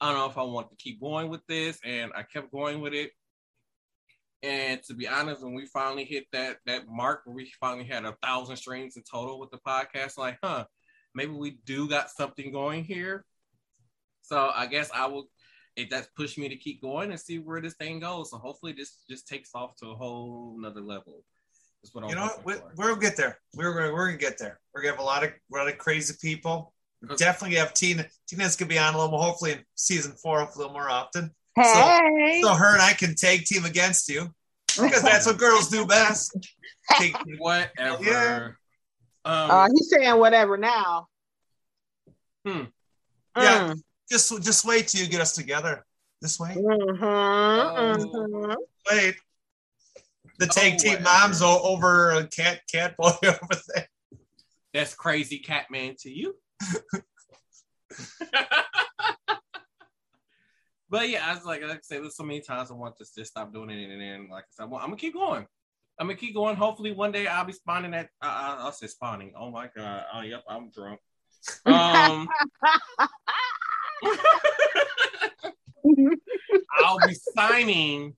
I don't know if I want to keep going with this. And I kept going with it. And to be honest, when we finally hit that that mark where we finally had a thousand streams in total with the podcast, like, huh, maybe we do got something going here. So I guess I will it that's pushed me to keep going and see where this thing goes. So hopefully this just takes off to a whole nother level. That's what I'm You know what? We, we'll get there. We're gonna we're gonna get there. We're gonna have a lot of a lot of crazy people. Definitely have Tina. Tina's gonna be on a little more. Hopefully in season four, a little more often. Hey. So her and I can tag team against you because that's what girls do best. Take- Whatever. Yeah. Um, Uh, he's saying whatever now. Hmm. Yeah. just just wait till you get us together. This way. Mm-hmm, mm-hmm. Wait. The Oh, tag team whatever. moms over a cat cat boy over there. that's crazy Catman to you. but yeah, I was like, like I said, there's so many times I want to just stop doing it, and then like I said, I'm gonna keep going. I'm gonna keep going. Hopefully, one day I'll be spawning at. I'll say spawning. Oh my god. Oh yep, I'm drunk. Um, I'll be signing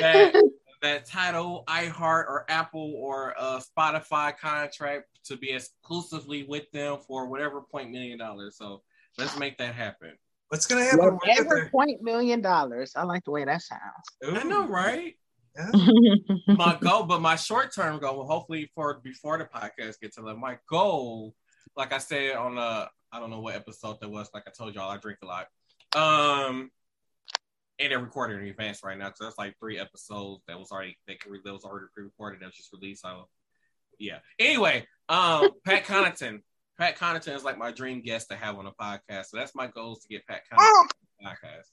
that that title iHeart or Apple or uh, Spotify contract to be exclusively with them for whatever point million dollars. So let's make that happen. What's gonna happen? when we get Whatever point million dollars. I like the way that sounds. Ooh, I know, right? yeah. My goal, but my short term goal, well, hopefully for before the podcast gets to them, my goal, like I said on uh I don't know what episode that was. Like I told y'all, I drink a lot. Um, and they're recording in advance right now So that's like three episodes that was already they can that was already pre-recorded that was just released. So yeah. Anyway, um, Pat Connaughton. Pat Connaughton is like my dream guest to have on a podcast. So that's my goal is to get Pat Connaughton on the podcast.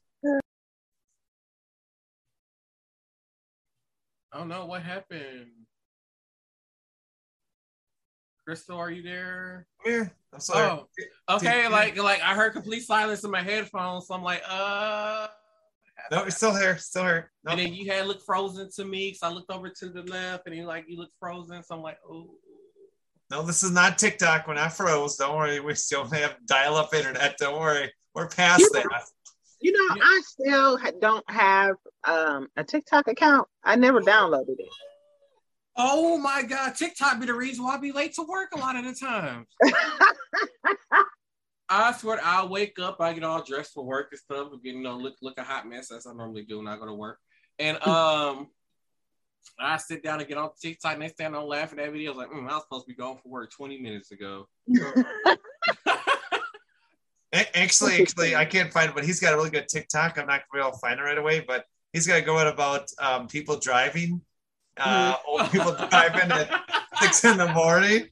Oh no, what happened? Crystal, are you there? Come here. I'm sorry. Oh, okay. Like, like I heard complete silence in my headphones, so I'm like, uh. No, you're still here. Still here. No. And then you had looked frozen to me, so I looked over to the left, and you like you look frozen, so I'm like, oh. No, this is not TikTok. We're not froze. Don't worry. We still have dial up internet. Don't worry. We're past Yeah. that. You know, Yeah. I still don't have um, a TikTok account. I never downloaded it. Oh my God, TikTok be the reason why I be late to work a lot of the time. I swear, I'll wake up, I get all dressed for work and stuff, and you know, look look a hot mess as I normally do when I go to work. And um, I sit down and get on TikTok and they stand on laughing at videos like, mm, I was supposed to be going for work 20 minutes ago. Actually, actually, I can't find it, but he's got a really good TikTok. I'm not gonna be able to find it right away, but he's got to go on about um, people driving, uh, old people driving at six in the morning.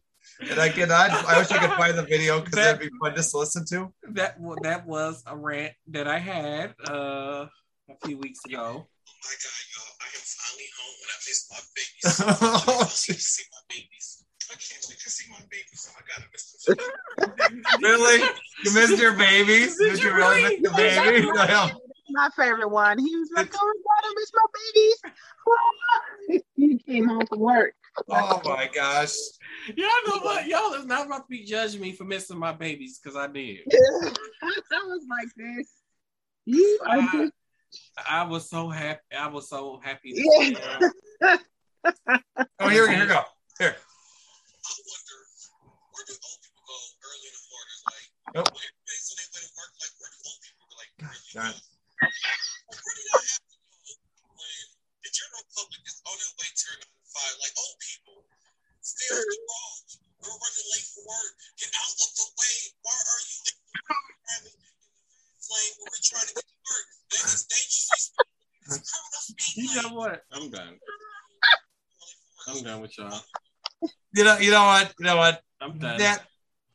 And I cannot. I wish I could find the video because that'd be fun just to listen to. that that was a rant that I had uh, a few weeks ago. Oh my God, y'all, I am finally home and I missed my babies. oh, I can't jeez. see my babies. I can't wait to see my babies. Oh my God, I missed them. really? You missed your babies? Did Did, you you really really? miss the baby? The hell? my favorite one. He was like, "Oh God, I miss my babies." he came home from work. Oh my gosh. Y'all know what? Y'all is not about to be judging me for missing my babies because I did. I was like this. You are I, just I was so happy. I was so happy. Yeah. Oh, here, here we go. Here. I wonder, where do old people go early in the morning? Like, Nope. when they say they went to work, like, where do old people go? Like, really God. go? Like, where did that happen though, when the general public is on their way to their nine to five? Like, old people, stay off the roads. We're running late for work. Get out of the way. Why are you in the driving in the fast lane when we're trying to get to work? That is dangerous. It's criminal speed. You know what? I'm done. I'm done with y'all. You know, you know what? You know what? I'm done. That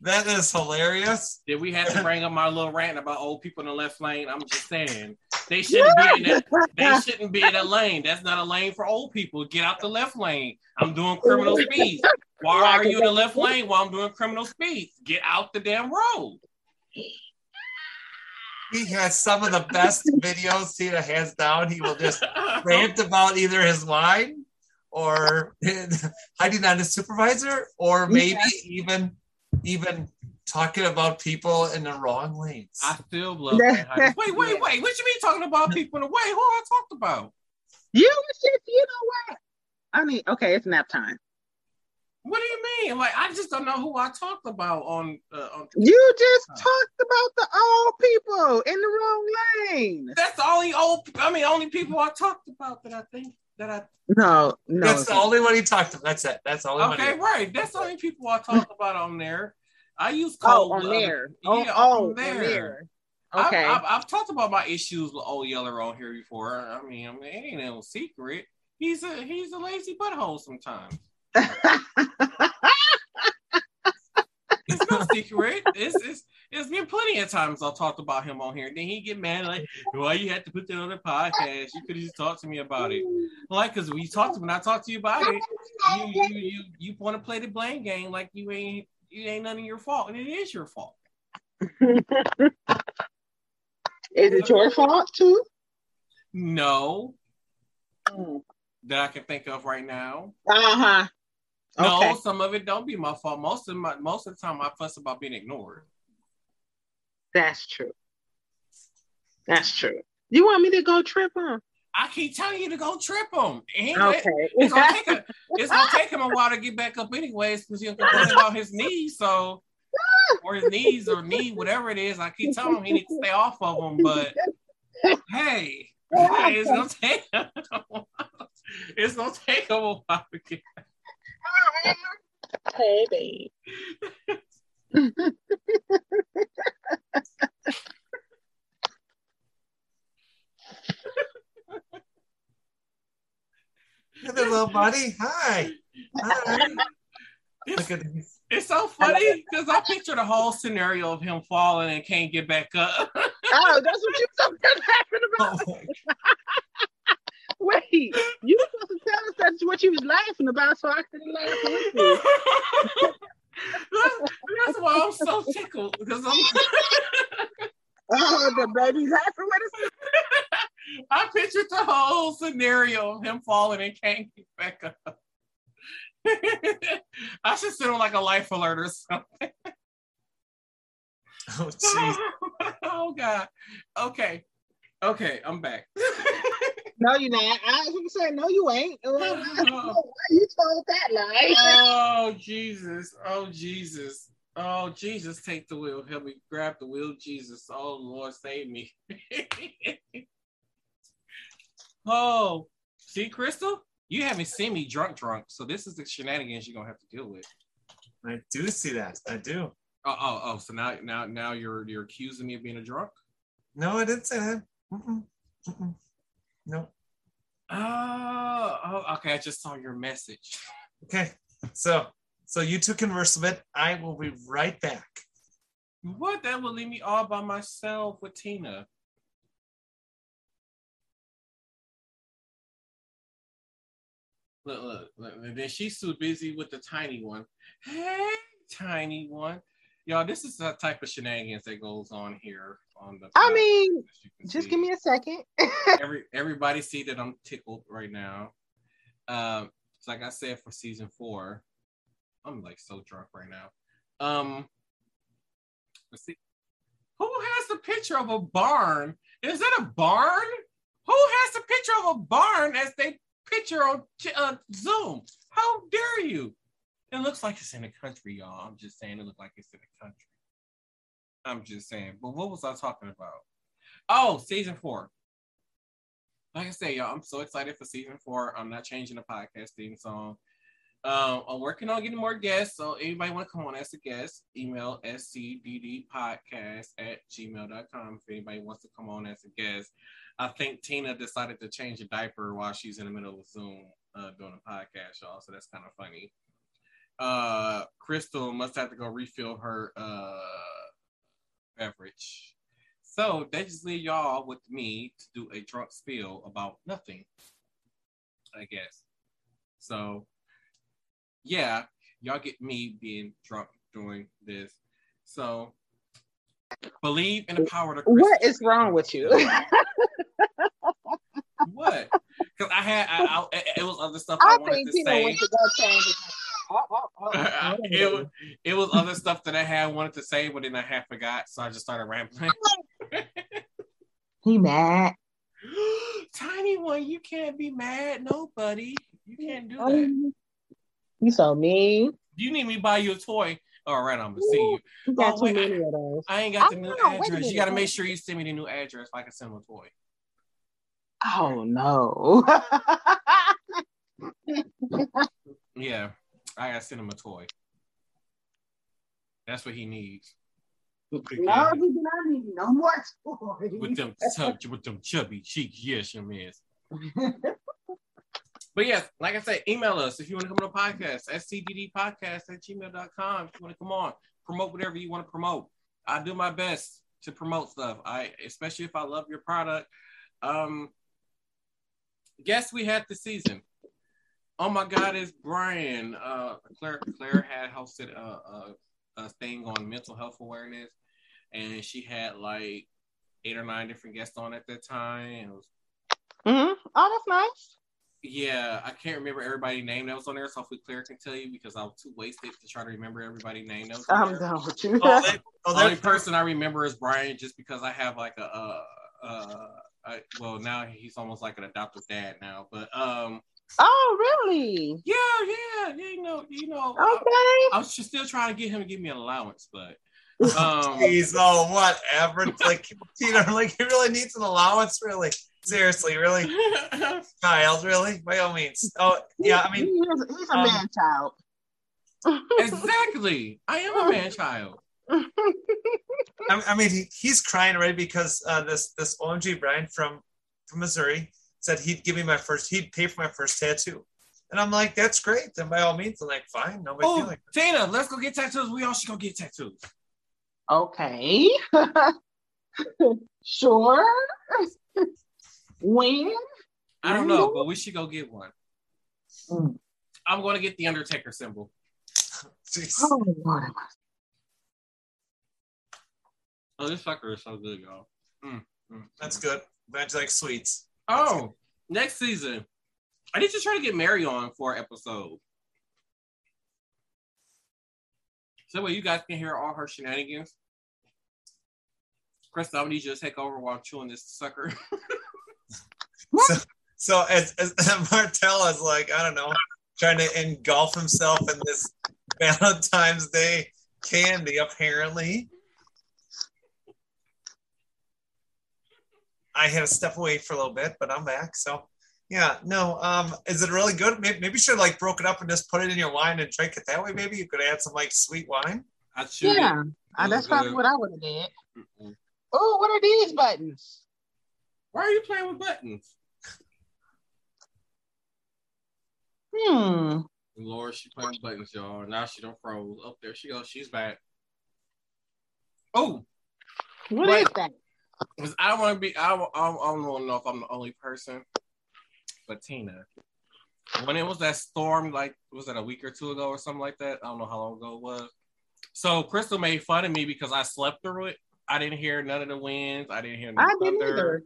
that is hilarious. Did we have to bring up my little rant about old people in the left lane? I'm just saying they shouldn't be in that. They shouldn't be in that lane. That's not a lane for old people. Get out the left lane. I'm doing criminal speed. Why are you in the left lane while I'm doing criminal speed? Get out the damn road. He has some of the best videos. Tina hands down. He will just rant about either his line or hiding on his supervisor, or maybe even even talking about people in the wrong lanes. I still love that. Wait, wait, wait. What you mean talking about people in the way? Who I talked about? You you know what? I mean, okay, it's nap time. What do you mean? Like I just don't know who I talked about on uh, on. You just Oh. talked about the old people in the wrong lane. That's the only old. I mean, only people I talked about that I think that I. No, no. That's the only one he talked to. That's it. That's the only one. Okay, He, right. That's the only people I talked about on there. I use oh, cold. on uh, there. Oh, yeah, oh, on on there. there. I've- Okay. I've, I've, talked about my issues with old Yeller on here before. I mean, I mean, it ain't no secret. He's a he's a lazy butthole sometimes. It's no secret. It's, it's it's been plenty of times I've talked about him on here. Then he get mad like, why you had to put that on the podcast? You could have just talked to me about it. Like, cause we talked when I talked to you about it, you you you you want to play the blame game like you ain't you ain't none of your fault, and it is your fault. Is it your fault too? No, Uh that I can think of right now. Uh huh. No, Okay. some of it don't be my fault. Most of my most of the time I fuss about being ignored. That's true. That's true. You want me to go trip him? I keep telling you to go trip him. And Okay. It's gonna take a, it's gonna take him a while to get back up anyways because he'll complain about his knees. So or his knees or knee, whatever it is. I keep telling him he needs to stay off of them. But hey, it's gonna take it's gonna take him a while to get hey, babe. Hey there, little buddy. Hi. Hi. it's, Look at these. it's so funny because I picture the whole scenario of him falling and can't get back up. Oh, that's what you were laughing about. Oh, Wait, you were supposed to tell us that's what you was laughing about, so I couldn't laugh with you. that's, that's why I'm so tickled because I'm Oh, the baby's laughing with us. I pictured the whole scenario of him falling and can't get back up. I should sit on like a life alert or something. oh, jeez. oh God. Okay. Okay, I'm back. No, you're not. I was gonna say, no, you ain't. Well, I don't know why you told that lie. oh Jesus. Oh Jesus. Oh Jesus, take the wheel. Help me grab the wheel, Jesus. Oh Lord, save me. oh, see, Crystal? You haven't seen me drunk, drunk. So this is the shenanigans you're gonna have to deal with. I do see that. I do. Oh, oh, oh. So now, now, now you're you're accusing me of being a drunk. No, I didn't say that. Mm-mm. Mm-mm. No. Oh, oh, okay. I just saw your message. Okay. So, so you two converse a bit. I will be right back. What? That will leave me all by myself with Tina. Look, look, look. And then she's too busy with the tiny one. Hey, tiny one. Y'all, this is the type of shenanigans that goes on here on the. I mean, as you can Just see. give me a second. Every everybody see that I'm tickled right now. Um, like I said for season four, I'm like so drunk right now. Um, let's see. Who has the picture of a barn? Is that a barn? Who has the picture of a barn as they picture on uh, Zoom? How dare you? It looks like it's in the country, y'all. I'm just saying it looks like it's in the country. I'm just saying. But what was I talking about? Oh, season four. Like I say, y'all, I'm so excited for season four. I'm not changing the podcast theme song. Um, I'm working on getting more guests. So anybody want to come on as a guest, email scddpodcast at gmail.com if anybody wants to come on as a guest. I think Tina decided to change a diaper while she's in the middle of Zoom uh, doing a podcast, y'all. So that's kind of funny. Uh, Crystal must have to go refill her uh, beverage. So they just leave y'all with me to do a drunk spiel about nothing, I guess. So, yeah, y'all get me being drunk doing this. So, believe in the power of the what is wrong with you? What? Because I had, I, I, it was other stuff I, I wanted to say. Went to go change it. It, was, other stuff that I had wanted to say, but then I half forgot, so I just started rambling. He mad. Tiny one, you can't be mad. nobody. you can't do that. You so mean. You need me to buy you a toy. All right, I'm gonna see you. You got Oh, wait, many of those. I ain't got the I new know, wait a address. You gotta make sure you send me the new address so I can send him a toy. Oh no. Yeah, I gotta send him a toy. That's what he needs. no, he did not need no more toys. With them, tub- with them chubby cheeks. Yes, your man. But yes, like I said, email us if you want to come on the podcast, scddpodcast at gmail.com. If you want to come on, promote whatever you want to promote. I do my best to promote stuff. I especially if I love your product. Um guess we had the season. Oh my god, it's Brian. Uh Claire Claire had hosted a, a, a thing on mental health awareness and she had like eight or nine different guests on at that time. Was hmm Oh, that's nice. yeah, I can't remember everybody's name that was on there. So hopefully Claire can tell you because I was too wasted to try to remember everybody's name that was I'm there. done with you. Oh, they, oh, The only person I remember is Brian, just because I have like a, uh, uh, I, well now he's almost like an adoptive dad now, but um, oh, really? yeah, yeah, yeah, you know, you know, Okay. I was just still trying to get him to give me an allowance, but um, Jeez, oh, whatever. Like, Tina, like, he really needs an allowance, really. Seriously, really, child, really, by all means. Oh, yeah, I mean, he's, he's a um, man child. exactly, I am a man child. I, I mean, he, he's crying already because uh, this this OMG Brian from from Missouri said he'd give me my first, he'd pay for my first tattoo, and I'm like, that's great. Then by all means, I'm like, fine, no big Oh, deal. Tina, let's go get tattoos. We all should go get tattoos. Okay. sure. when? I don't know, but we should go get one. Mm. I'm going to get the Undertaker symbol. Jeez. Oh, Lord. Oh, this sucker is so good, y'all. Mm, mm, That's mm. good. Glad you like sweets. Oh, next season. I need to try to get Mary on for an episode. So that way you guys can hear all her shenanigans. Chris, I need you to take over while I'm chewing this sucker. So as, as Martell is like, I don't know, trying to engulf himself in this Valentine's Day candy, apparently. I had to step away for a little bit, but I'm back. So Yeah, no. Um, is it really good? Maybe, maybe you should like broke it up and just put it in your wine and drink it that way. Maybe you could add some like sweet wine. I should. Yeah, uh, that's probably what I would have did. Mm-mm. Oh, what are these buttons? Why are you playing with buttons? Hmm. Lord, she playing with buttons, y'all. Now she don't froze. Up there she goes. She's back. Oh, What Wait. is that? 'Cause I want to be. I don't, I I don't know if I'm the only person, but Tina, when it was that storm, like was that a week or two ago or something like that? I don't know how long ago it was. So Crystal made fun of me because I slept through it. I didn't hear none of the winds. I didn't hear no I didn't either.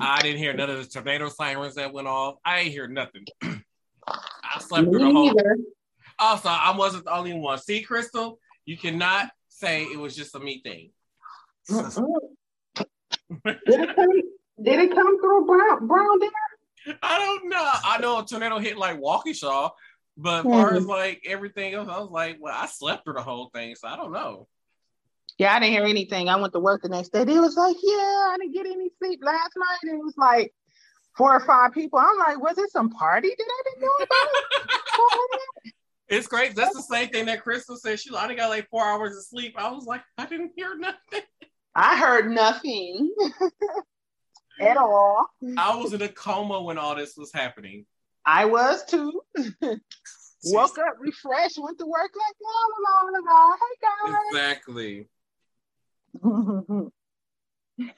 I didn't hear none of the tornado sirens that went off. I ain't hear nothing. I slept through the Me whole. Also, I wasn't the only one. See, Crystal, you cannot say it was just a me thing. Did it come? Did it come through Brown Brown there? I don't know. I know a tornado hit like Waukesha, but as Hmm. far as like everything else, I was like, well, I slept through the whole thing, so I don't know. Yeah, I didn't hear anything. I went to work the next day. They was like, "Yeah, I didn't get any sleep last night." And it was like four or five people. I'm like, "Was it some party that I didn't know about?" It's great. That's the same thing that Crystal said. She, I only got like four hours of sleep. I was like, I didn't hear nothing. I heard nothing at all. I was in a coma when all this was happening. I was too. Woke up refreshed, went to work like la la la la. la. Exactly. Hey guys.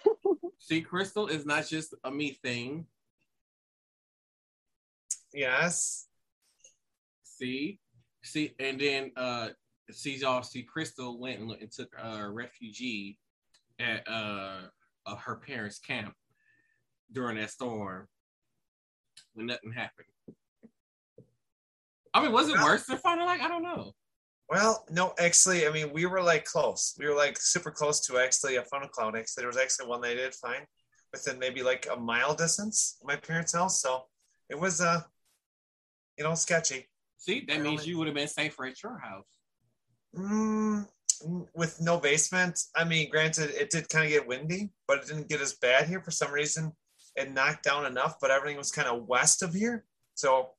See, Crystal is not just a me thing. Yes. See, see, and then uh, see y'all. See, Crystal went and, and took a refugee at uh, uh her parents' camp during that storm when nothing happened. I mean, was it worse than du Lac? I don't know. Well, no, actually, I mean, we were like close. We were like super close to actually a funnel cloud. Actually, there was actually one they did find within maybe like a mile distance of my parents' house. So it was, uh, you know, sketchy. See, that means you would have been safer at your house. Mm, with no basement. I mean, granted, it did kind of get windy, but it didn't get as bad here for some reason. It knocked down enough, but everything was kind of west of here, so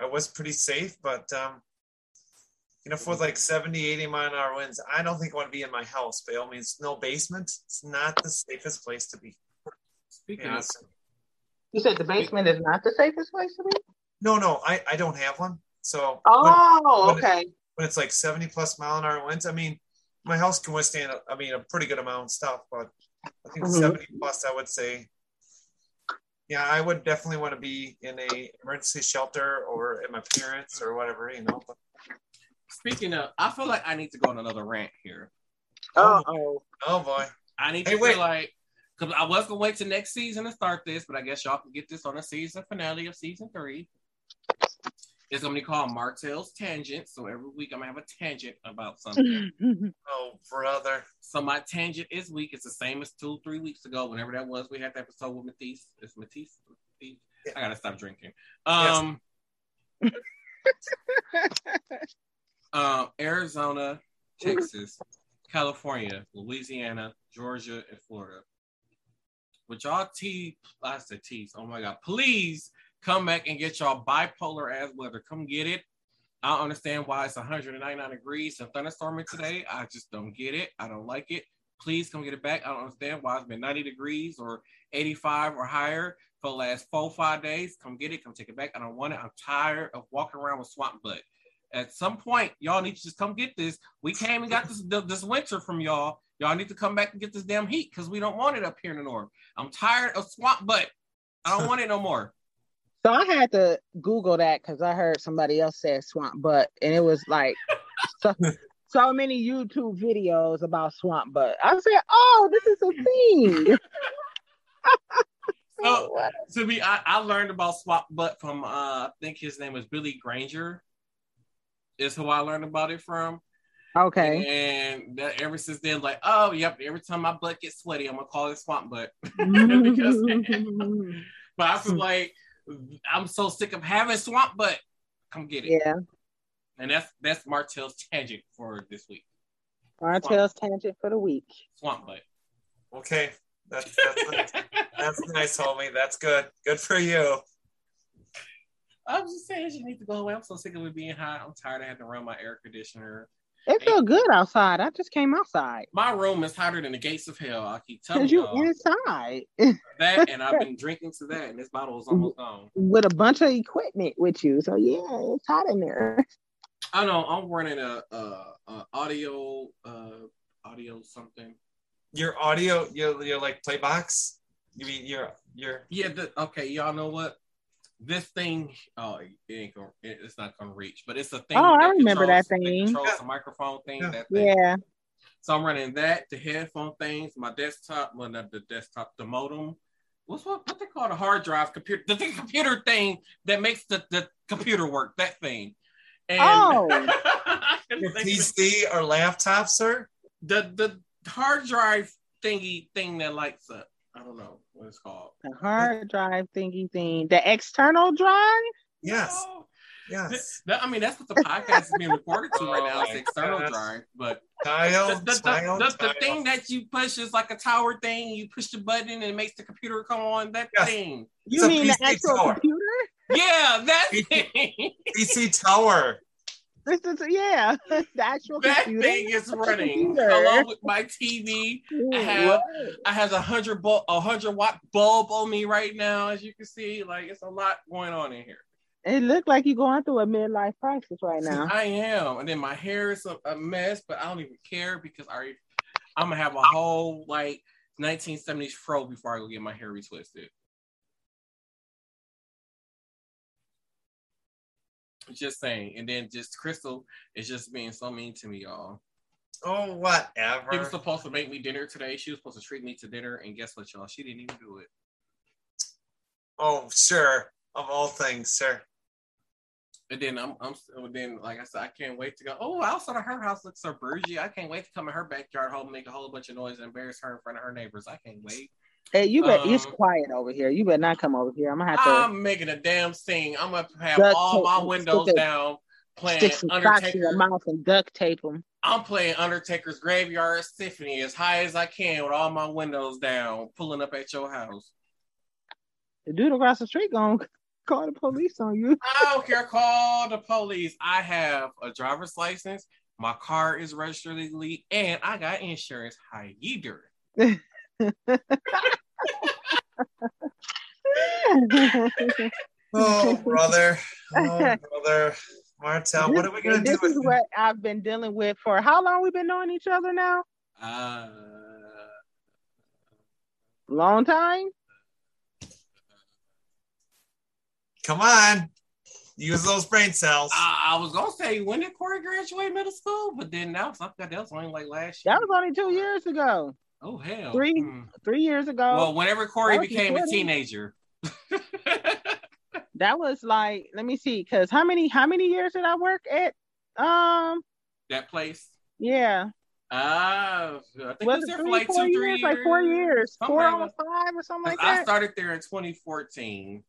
I was pretty safe. But um, you know, for like 70, 80 mile an hour winds, I don't think I want to be in my house. By all means, no basement. It's not the safest place to be. Speaking Yeah. of, You said the basement is not the safest place to be? No, no, I, I don't have one. So Oh, when it- okay. when it's like 70 plus mile an hour winds, I mean, my house can withstand, I mean, a pretty good amount of stuff, but I think Mhm. 70 plus, I would say, yeah, I would definitely want to be in a emergency shelter or at my parents or whatever, you know. But, speaking of, I feel like I need to go on another rant here. Uh oh. oh boy. I need Hey, to wait. feel like because I was gonna wait till next season to start this, but I guess y'all can get this on the season finale of season three. It's gonna be called Martell's Tangent. So every week I'm gonna have a tangent about something. Oh, brother. so my tangent is week It's the same as two, three weeks ago, whenever that was. We had the episode with Matisse. It's Matisse. Matisse? Yeah. I gotta stop drinking. Um, um, Arizona, Texas, California, Louisiana, Georgia, and Florida. Would y'all T I said T's. Oh my god, please come back and get y'all bipolar ass weather. Come get it. I don't understand why it's 199 degrees and thunderstorming today. I just don't get it. I don't like it. Please come get it back. I don't understand why it's been 90 degrees or 85 or higher for the last four, five days. Come get it. Come take it back. I don't want it. I'm tired of walking around with swamp butt. At some point, y'all need to just come get this. We came and got this this winter from y'all. Y'all need to come back and get this damn heat because we don't want it up here in the north. I'm tired of swamp butt. I don't want it no more. So I had to Google that because I heard somebody else say swamp butt, and it was like so, so many YouTube videos about swamp butt. I said, "Oh, this is a thing." So to me, I, I learned about swamp butt from uh, I think his name was Billy Granger. Is who I learned about it from. Okay. And that ever since then, like, oh yep, every time my butt gets sweaty, I'm gonna call it swamp butt. But I feel like I'm so sick of having swamp butt. Come get it. yeah. And that's that's Martell's tangent for this week. Martell's tangent for the week. Swamp butt. Okay. That's, that's, nice. that's nice, homie. That's good. Good for you. I'm just saying she needs to go away. I'm so sick of it being hot. I'm tired of having to run my air conditioner. It feel good outside. I just came outside. My room is hotter than the gates of hell. I keep telling you. Cause you y'all inside that, and I've been drinking to that, and this bottle is almost gone. with a bunch of equipment with you. So yeah, it's hot in there. I know I'm running a, a, a audio uh audio something. Your audio, your your like play box. You mean your your Yeah, the, okay, y'all know what? This thing, oh, it ain't gonna, it- it's not gonna reach, but it's a thing. Oh, I remember that controls- thing. controls Yeah. the microphone thing. Yeah. That thing. Yeah. So I'm running that, the headphone things, my desktop, well, not the desktop, the modem. What's what? What they call the hard drive computer? The, thing- computer thing that makes the, the computer work. That thing. And Oh. I couldn't your think of it. PC or laptop, sir? the the hard drive thingy thing that lights up. I don't know what it's called. The hard drive thingy thing. The external drive? Yes, No. yes. That- I mean, that's what the podcast is being recorded to right now. Oh It's external gosh. drive, but Kyle, the, the, Kyle, the, the, the thing that you push is like a tower thing. You push the button and it makes the computer come on. That Yes. thing. You a mean the PC actual tower. computer? Yeah, that PC. thing. PC tower. This is yeah, the actual that computer. thing is running along with my TV. I have- What? I has a hundred a hundred watt bulb on me right now, as you can see. Like it's a lot going on in here. It looked like you're going through a midlife crisis right now. I am, and then my hair is a, a mess, but I don't even care because I I'm gonna have a whole like 1970s fro before I go get my hair retwisted. Just saying, and then just Crystal is just being so mean to me, y'all. Oh, whatever. She was supposed to make me dinner today. She was supposed to treat me to dinner, and guess what, y'all? She didn't even do it. Oh, sure. Of all things, sir. And then I'm, I'm then like I said, I can't wait to go. Oh, outside of her house looks so bougie. I can't wait to come in her backyard home, make a whole bunch of noise, and embarrass her in front of her neighbors. I can't wait. Hey, you bet. it's Um, quiet over here. You better not come over here. I'm gonna have to I'm making a damn scene. I'm gonna have all my windows stick down, playing stick some socks in Undertaker. your mouth and duct tape them. I'm playing Undertaker's Graveyard Symphony as high as I can with all my windows down, pulling up at your house. The dude across the street gonna call the police on you. I don't care. Call the police. I have a driver's license. My car is registered legally, and I got insurance. How you doing? Oh, brother. Oh, brother. Martel, what are we going to this do with is what I've been dealing with for how long We've been knowing each other now? Uh, Long time. Come on. Use those brain cells. I, I was gonna say when did Corey graduate middle school, but then now something that was only like last year. That was only two years ago. Oh hell, Three. Hmm. Three years ago. Well, whenever Corey That was became a teenager. that was like, let me see, because how many how many years did I work at? Um, that place. yeah. Uh, I think it Was was it there for three, like four two, years? three years. Like four years. Four like almost five or something like that. I started there in 2014.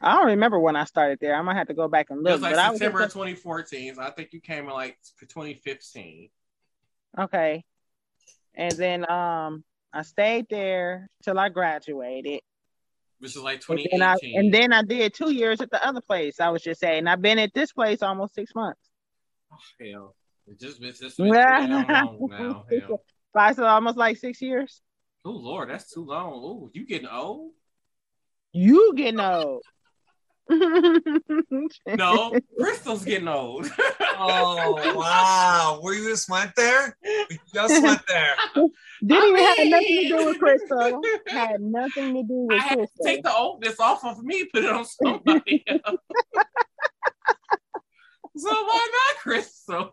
I don't remember when I started there. I might have to go back and It look. was like but I was September just- 2014. So I think you came in like 2015. okay. And then um I stayed there till I graduated. Which is like And then, I, and then I did two years at the other place. I was just saying, I've been at this place almost six months. oh, hell. It just it's just been long now. Hell. Five, so almost like six years. Oh Lord, that's too long. Oh, you getting old? You getting old. No, Crystal's getting old. Oh, wow. We just went there? We just went there. Didn't even have nothing to do with Crystal. Had nothing to do I with had to Crystal. take the oldness off of me, put it on somebody else. so why not Crystal?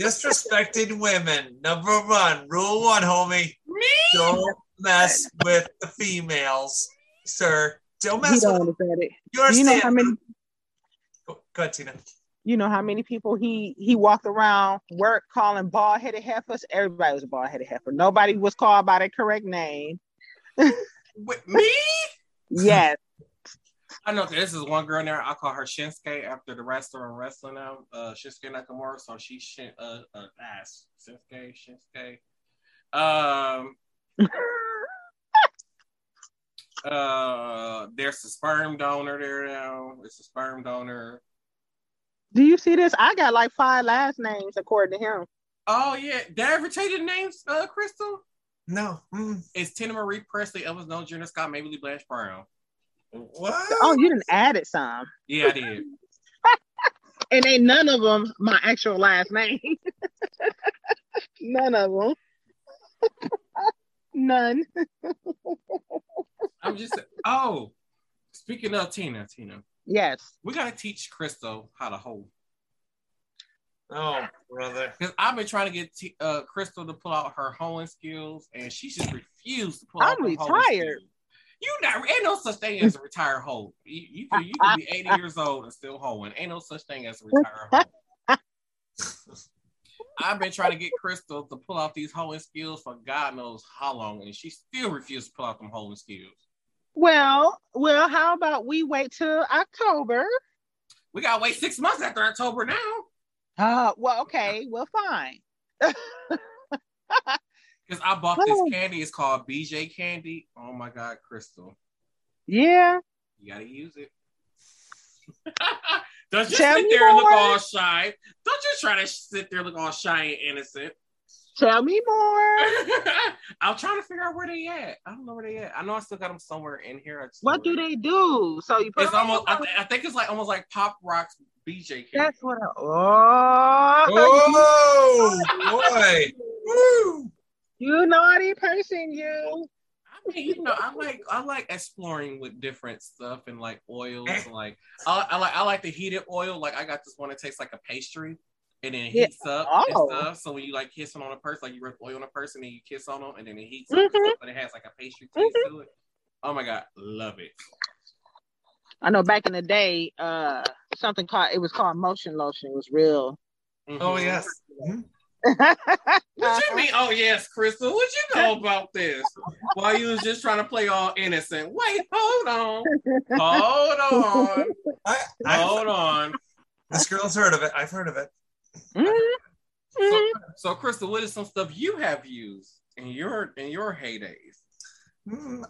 Disrespecting women. Number one. Rule one, homie. me? Don't mess with the females, sir. Don't you mess don't with it. You You know how many Go go ahead, Tina. you know how many people he he walked around work calling bald headed heifers. Everybody was a bald headed heifer. Nobody was called by the correct name. With me? Yes. I know this is one girl in there. I call her Shinsuke after the wrestler and wrestling now. Uh, Shinsuke Nakamura. So she's Shin, uh, uh, ass Shinsuke, Shinsuke. Um, Uh, there's a sperm donor there now. It's a sperm donor. Do you see this? I got like five last names according to him. Oh yeah, did I ever tell you the names, uh, Crystal? No. Mm. It's Tina Marie Presley, Elvis Noel, Jenna Scott, Maybe Lee Blanche Brown. What? Oh, you didn't add it some. Yeah, I did. And ain't none of them my actual last name. none of them. none. I'm just oh. Speaking of Tina, Tina, Yes. we gotta teach Crystal how to hold. Oh, brother. Because I've been trying to get T- uh, Crystal to pull out her hoeing skills, and she just refused to pull I'm out her hoeing retired. You not ain't no such thing as a retired hoe. You, you can you can be 80 years old and still hoeing. Ain't no such thing as a retired hoe. I've been trying to get Crystal to pull out these hoeing skills for God knows how long, and she still refused to pull out them hoeing skills. Well, well, how about we wait till October? We gotta wait six months after October now. Uh, well, okay, well, fine. Because I bought this candy. It's called BJ candy. Oh my God, Crystal. Yeah. You gotta use it. Don't you Tell sit me there and look all shy. Don't you try to sit there and look all shy and innocent. Tell me more. I'm trying to figure out where they at. I don't know where they at. I know I still got them somewhere in here. I What do they do? So you put It's almost. I, th- I think it's like almost like Pop Rocks BJ candy. That's what. I, oh, Oh, boy. Woo. you naughty person, you. I mean, you know, I like I like exploring with different stuff and like oils and like I, I like I like the heated oil. Like I got this one that tastes like a pastry and then it Yeah. heats up Oh. and stuff. So when you like kissing on a person, like you rub oil on a person and you kiss on them and then it heats Mhm. up and stuff, but it has like a pastry taste to it. Oh my god, love it. I know back in the day, uh, something called it was called motion lotion. It was real. Oh, Mhm. yes. What you mean? Oh yes, Crystal. What you know about this? While you was just trying to play all innocent. Wait, hold on, hold on, I, I, hold on. this girl's heard of it. I've heard of it. Mhm. So, so Crystal, what is some stuff you have used in your in your heydays? Mm.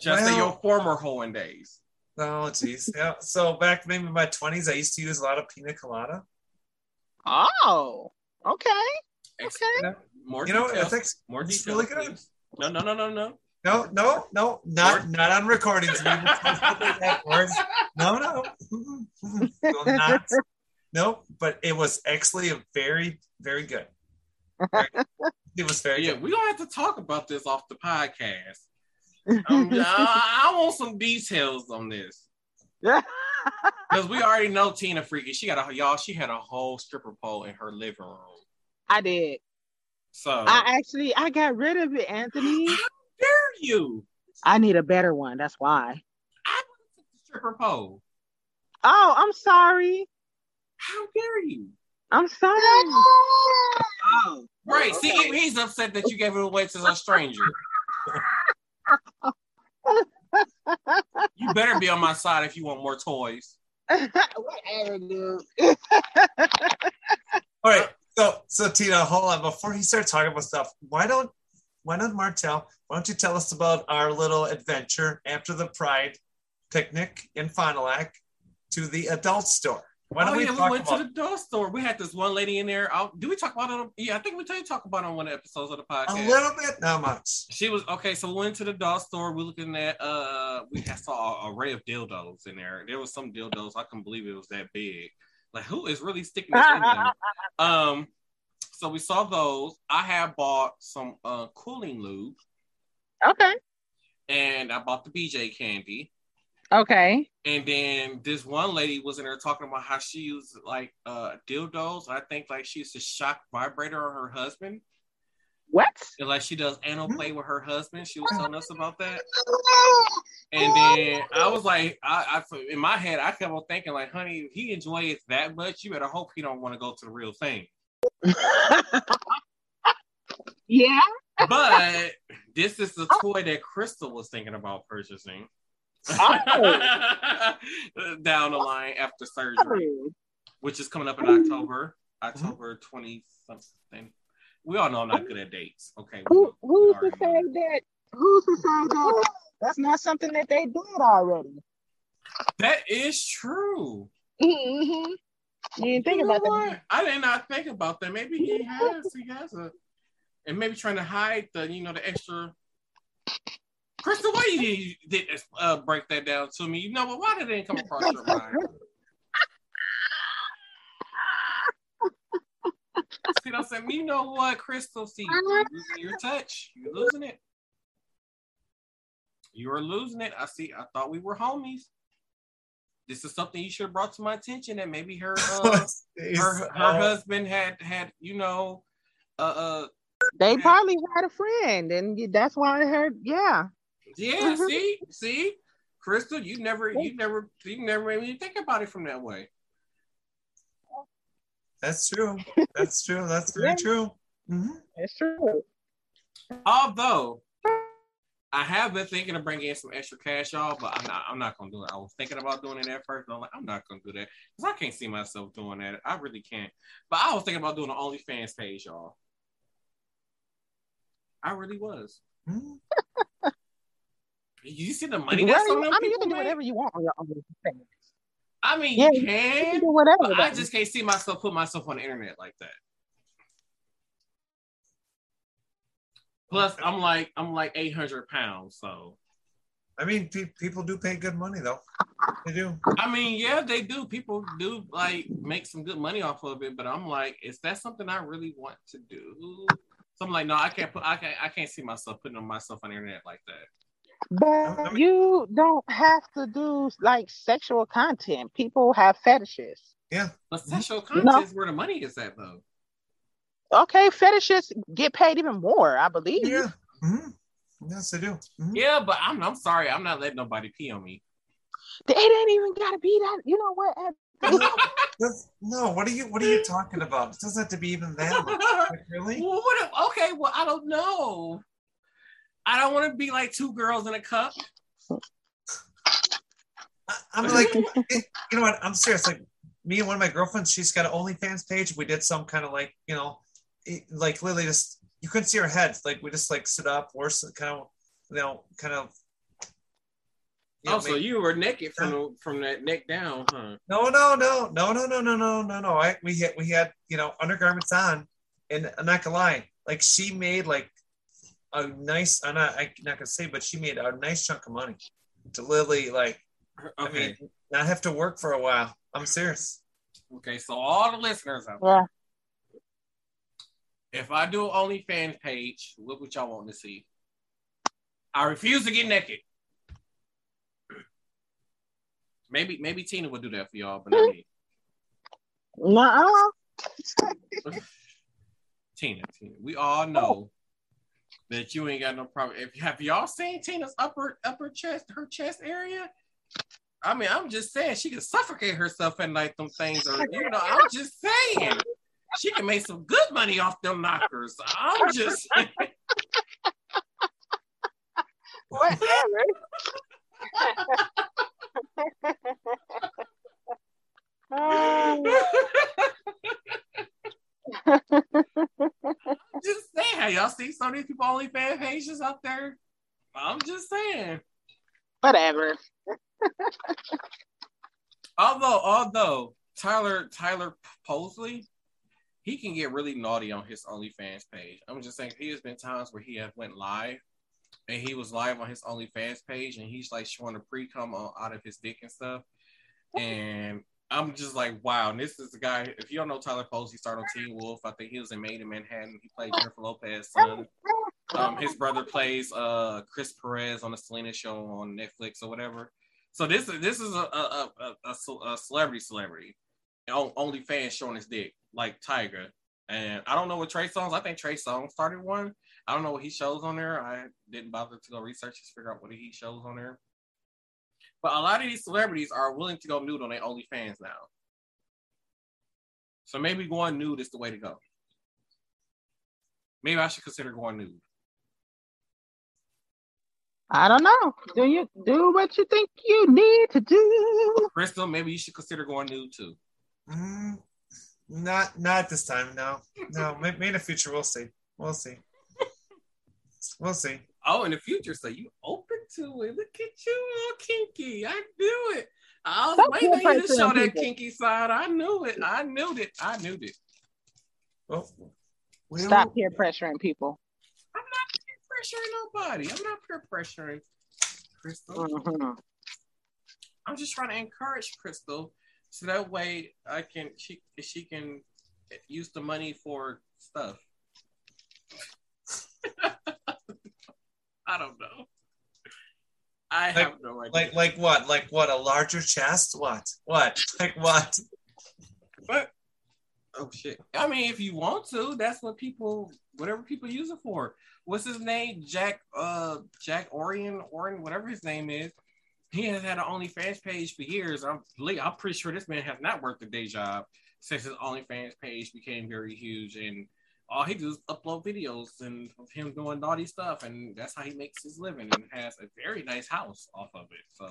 Just in your former hoeing days. Oh, jeez. Yeah. So back maybe in my 20s, I used to use a lot of pina colada. Oh, okay. Okay. More You know, details. I think more it's details. really good. please. No, no, no, no, no. no, no, no, not Or- not on recordings. We were supposed to do that words. No, no, Will not. No, but it was actually a very, very good. Very. It was very Yeah, good. we don't have to talk about this off the podcast. Um, I, I want some details on this because we already know Tina Freaky. She got a y'all. She had a whole stripper pole in her living room. I did. So I actually I got rid of it, Anthony. how dare you? I need a better one. That's why. I took the stripper pole. Oh, I'm sorry. How dare you? I'm sorry. Oh, Right. See, he's upset that you gave it away to a stranger. You better be on my side if you want more toys. whatever, dude. All right. So, so Tina, hold on. Before he starts talking about stuff, why don't why don't Martel? Why don't you tell us about our little adventure after the Pride picnic in Fond du Lac to the adult store? Why don't oh we yeah, talk we went about? to the door store. We had this one lady in there. i do we talk about it? On, yeah, I think we did talk about it on one of the episodes of the podcast. a little bit, not much. She was okay. So we went to the doll store. We're looking at uh, we had saw an array of dildos in there. There was some dildos. I couldn't believe it was that big. Like who is really sticking this in there? Um, so we saw those. I had bought some uh cooling lube, Okay. and I bought the BJ candy. Okay. And then this one lady was in there talking about how she used like uh dildos. I think like she used a shock vibrator on her husband. What? And like she does anal play with her husband. She was telling us about that. And then I was like, I, I in my head, I kept on thinking, like, honey, he enjoys it that much, you better hope he don't want to go to the real thing. yeah. But this is the toy that Crystal was thinking about purchasing. Oh. Down the line after surgery, Oh. which is coming up in October, October 20 something. We all know I'm not good at dates. Okay. Who who's to know say that. who's to say that that's not something that they did already? That is true. Mm-hmm. You didn't think You know about that. I did not think about that. Maybe he has. He has a, and maybe trying to hide the, you know, the extra. Crystal, why you didn't uh, break that down to me? You know, but why did it come across your mind? See what I'm saying? You know what, Crystal? See, you're losing your touch. You're losing it. You are losing it. I see. I thought we were homies. This is something you should have brought to my attention. That maybe her, uh, her, her Oh, husband had had you know, uh, uh They probably had a friend, and that's why I heard. Yeah, yeah. Mhm. See, see, Crystal, you never, you never, you never made me think about it from that way. That's true. That's true. That's very Yeah. true. Mhm. it's true. Although I have been thinking of bringing in some extra cash, y'all, but I'm not. I'm not gonna do it. I was thinking about doing it at first, but I'm like, I'm not gonna do that because I can't see myself doing that. I really can't. But I was thinking about doing an OnlyFans page, y'all. I really was. Mhm. You see the money Whatever that's on them I mean, you can do make? whatever you want on your own. I mean, Yeah, you You can can, do whatever. but I just can't see myself put myself on the internet like that. Plus, I'm like I'm like 800 pounds, so I mean, pe- people do pay good money though. They do. I mean, yeah, they do. People do like make some good money off of it, but I'm like, is that something I really want to do? So I'm like, no, I can't put, I can't, I can't see myself putting on myself on the internet like that. But I you don't have to do like sexual content. People have fetishes. Yeah. But sexual No. content is where the money is at, though. Okay, fetishes get paid even more, I believe. Yeah. Mhm. Yes, they do. Mhm. Yeah, but I'm, I'm sorry, I'm not letting nobody pee on me. It ain't even gotta be that. You know what? Ed? No, what are you what are you talking about? It doesn't have to be even that. Like, really? Well, what? if- okay, well, I don't know. I don't want to be like two girls in a cup. I, I'm like, it- you know what? I'm serious. Like me and one of my girlfriends, she's got an OnlyFans page. We did some kind of like, you know, it- like Lily just you couldn't see her head. Like we just like sit up, or kind of, you know, kind of. you know, oh, so maybe- you were naked from the, from that neck down, huh? No, no, no, no, no, no, no, no, no, no. I we had we had you know undergarments on, and I'm not gonna lie, like she made like a nice. I'm not I'm not gonna say, but she made a nice chunk of money to Lily. Like I mean, not have to work for a while. I'm serious. okay. So all the listeners out Yeah. if I do an OnlyFans page, what would y'all want to see? I refuse to get naked. Maybe maybe Tina would do that for y'all, but not me. Nuh-uh. Tina, Tina. We all know oh. That you ain't got no problem. If have y'all seen Tina's upper upper chest, her chest area? I mean, I'm just saying she can suffocate herself at night. Them things are, you know. I'm just saying she can make some good money off them knockers. I'm just. Whatever. Um, have y'all see some of these people OnlyFans pages out there? I'm just saying. Whatever. Although, although Tyler Tyler Posey, he can get really naughty on his OnlyFans page. I'm just saying, he has been times where he has went live, and he was live on his OnlyFans page, and he's like showing the pre cum out of his dick and stuff. And I'm just like, wow. And this is the guy. If you don't know Tyler Posey, he started on Teen Wolf. I think he was in Maid in Manhattan. He played Jennifer Lopez. son. Um, his brother plays uh Chris Perez on the Selena show on Netflix or whatever. So this is this is a a, a, a, a celebrity celebrity, on OnlyFans showing his dick like Tiger. And I don't know what Trey Songz. I think Trey Songz started one. I don't know what he shows on there. I didn't bother to go research to figure out what he shows on there. But a lot of these celebrities are willing to go nude on their OnlyFans now. So maybe going nude is the way to go. Maybe I should consider going nude. I don't know. Do you do what you think you need to do? Crystal, maybe you should consider going nude too. Mm, not not this time. No, no. Maybe in the future we'll see. We'll see. We'll see. Oh, in the future, so you open to it. Look at you, all kinky. I knew it. I was Stop waiting on you to show that kinky side. I knew it. I knew it. I knew it. Well, Stop peer pressuring people. I'm not peer pressuring nobody. I'm not peer pressuring Crystal. Mhm. I'm just trying to encourage Crystal so that way I can she she can use the money for stuff. I don't know. I have no idea. Like like what? Like what? A larger chest? What? What? Like what? but oh shit. I mean, if you want to, that's what people whatever people use it for. What's his name? Jack uh Jack Orion Orion, whatever his name is. He has had an OnlyFans page for years. I'm I'm pretty sure this man has not worked a day job since his OnlyFans page became very huge and all he does is upload videos and of him doing naughty stuff and that's how he makes his living and has a very nice house off of it. So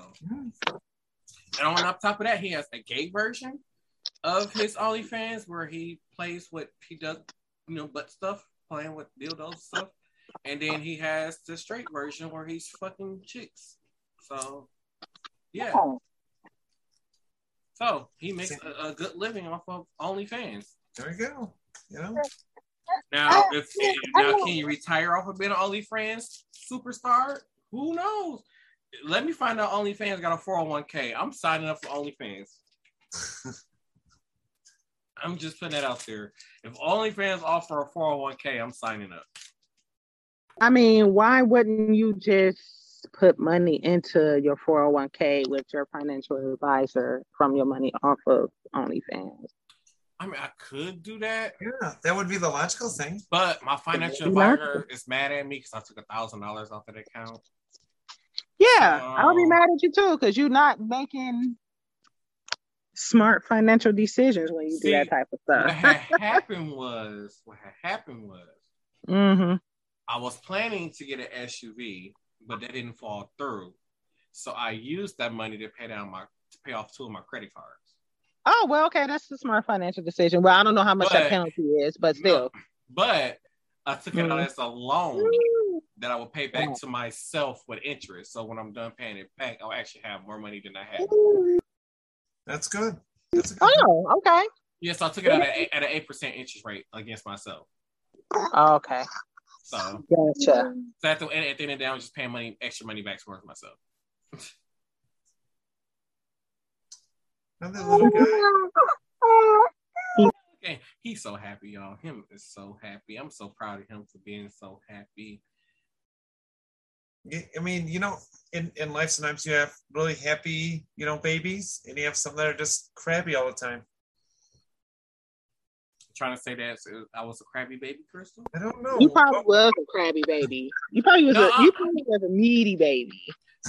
and on top of that, he has a gay version of his OnlyFans where he plays what he does, you know, butt stuff, playing with dildos stuff. And then he has the straight version where he's fucking chicks. So, yeah. Oh, So he makes a, a good living off of OnlyFans. There you go. You know? Now, if now can you retire off of being an OnlyFans superstar? Who knows? Let me find out OnlyFans got a 401k. I'm signing up for OnlyFans. I'm just putting that out there. If OnlyFans offer a 401k, I'm signing up. I mean, why wouldn't you just put money into your 401k with your financial advisor from your money off of OnlyFans? I mean, I could do that, Yeah, that would be the logical thing. but my financial Yeah. advisor is mad at me because I took a thousand dollars off of that account. Yeah, I'll be Um, mad at you too because you're not making smart financial decisions when you See, do that type of What stuff. had happened was, what had happened was, hmm I was planning to get an SUV, but that didn't fall through. So I used that money to pay down my to pay off two of my credit cards. Oh well, okay, that's a smart financial decision. Well, I don't know how much But- that penalty is, but still. But I took it out Mhm. as a loan that I will pay back to myself with interest. So when I'm done paying it back, I'll actually have more money than I had. That's good. That's good Oh, okay. Yes, I took it out at, a- at an eight percent interest rate against myself. Okay. So, Gotcha. so at the, at the end of the day, I'm just paying money, extra money back towards myself. Another little guy. Okay, he's so happy, y'all. Him is so happy. I'm so proud of him for being so happy. I mean, you know, in, in life sometimes you have really happy, you know, babies, and you have some that are just crabby all the time. Trying to say that I was a crabby baby, Crystal. I don't know. You probably was a crabby baby. You probably was No. a you probably was a needy baby.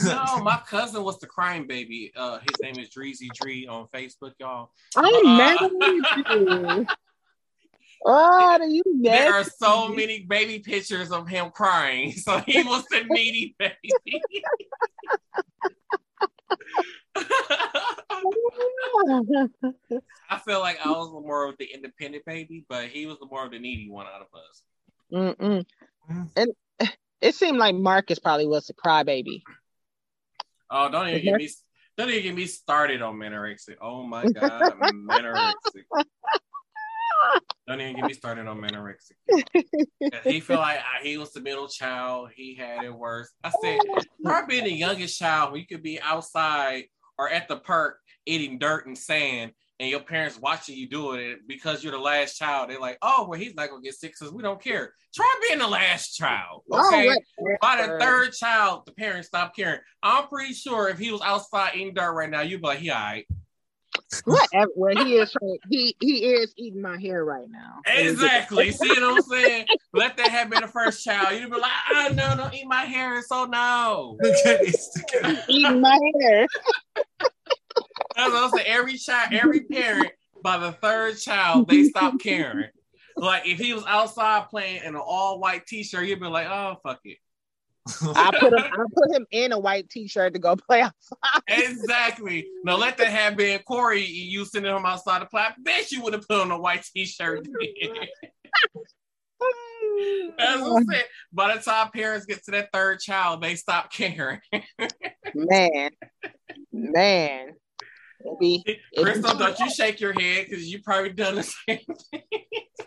No, my cousin was the crying baby. Uh, his name is Dreezy Dree on Facebook, y'all. I'm Uh, mad at you. Oh, do you There are nasty. so many baby pictures of him crying, so he was the needy baby. I feel like I was more of the independent baby, but he was the more of the needy one out of us. Mm-mm. Mm. And it seemed like Marcus probably was a crybaby. Oh, don't even get me don't even get me started on Menorexic. Oh my god, Menorexic. Don't even get me started on Menorexic. he felt like I- he was the middle child. He had it worse. I said, try being the youngest child when you could be outside or at the park eating dirt and sand and your parents watching you doing it because you're the last child. They're like, oh, well, he's not to get sick because we don't care. Try being the last child. Oh, okay. Oh, By the third child, the parents stop caring. I'm pretty sure if he was outside eating dirt right now, you'd be like, he all right. Whatever. Well, he is he he is eating my hair right now. Exactly. See what I'm saying? Let that have been the first child. You'd be like, ah, no, don't eat my hair. So no. eating my hair. That's what I'm saying. Every child, every parent, by the third child, they stop caring. Like if he was outside playing in an all white t-shirt, you'd be like, oh fuck it. I put him I put him in a white t-shirt to go play outside. Exactly. Now let that have been Corey. You sending him outside to play. I bet you would have put on a white t-shirt. then. That's what I'm saying. by the time parents get to that third child, they stop caring. Man, man. It'd be, it'd be- Crystal, don't you shake your head because you probably done the same thing.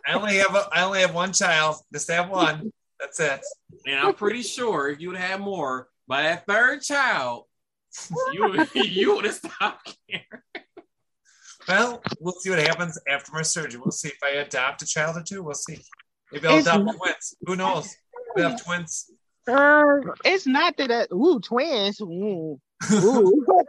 I only have a, I only have one child. Just have one. That's it. And I'm pretty sure if you would have more by that third child, you you would have stopped caring. Well, we'll see what happens after my surgery. We'll see if I adopt a child or two. We'll see. Maybe I'll It's adopt not- twins. Who knows? We have twins. Uh, it's not that. Uh, ooh, twins. Ooh, ooh.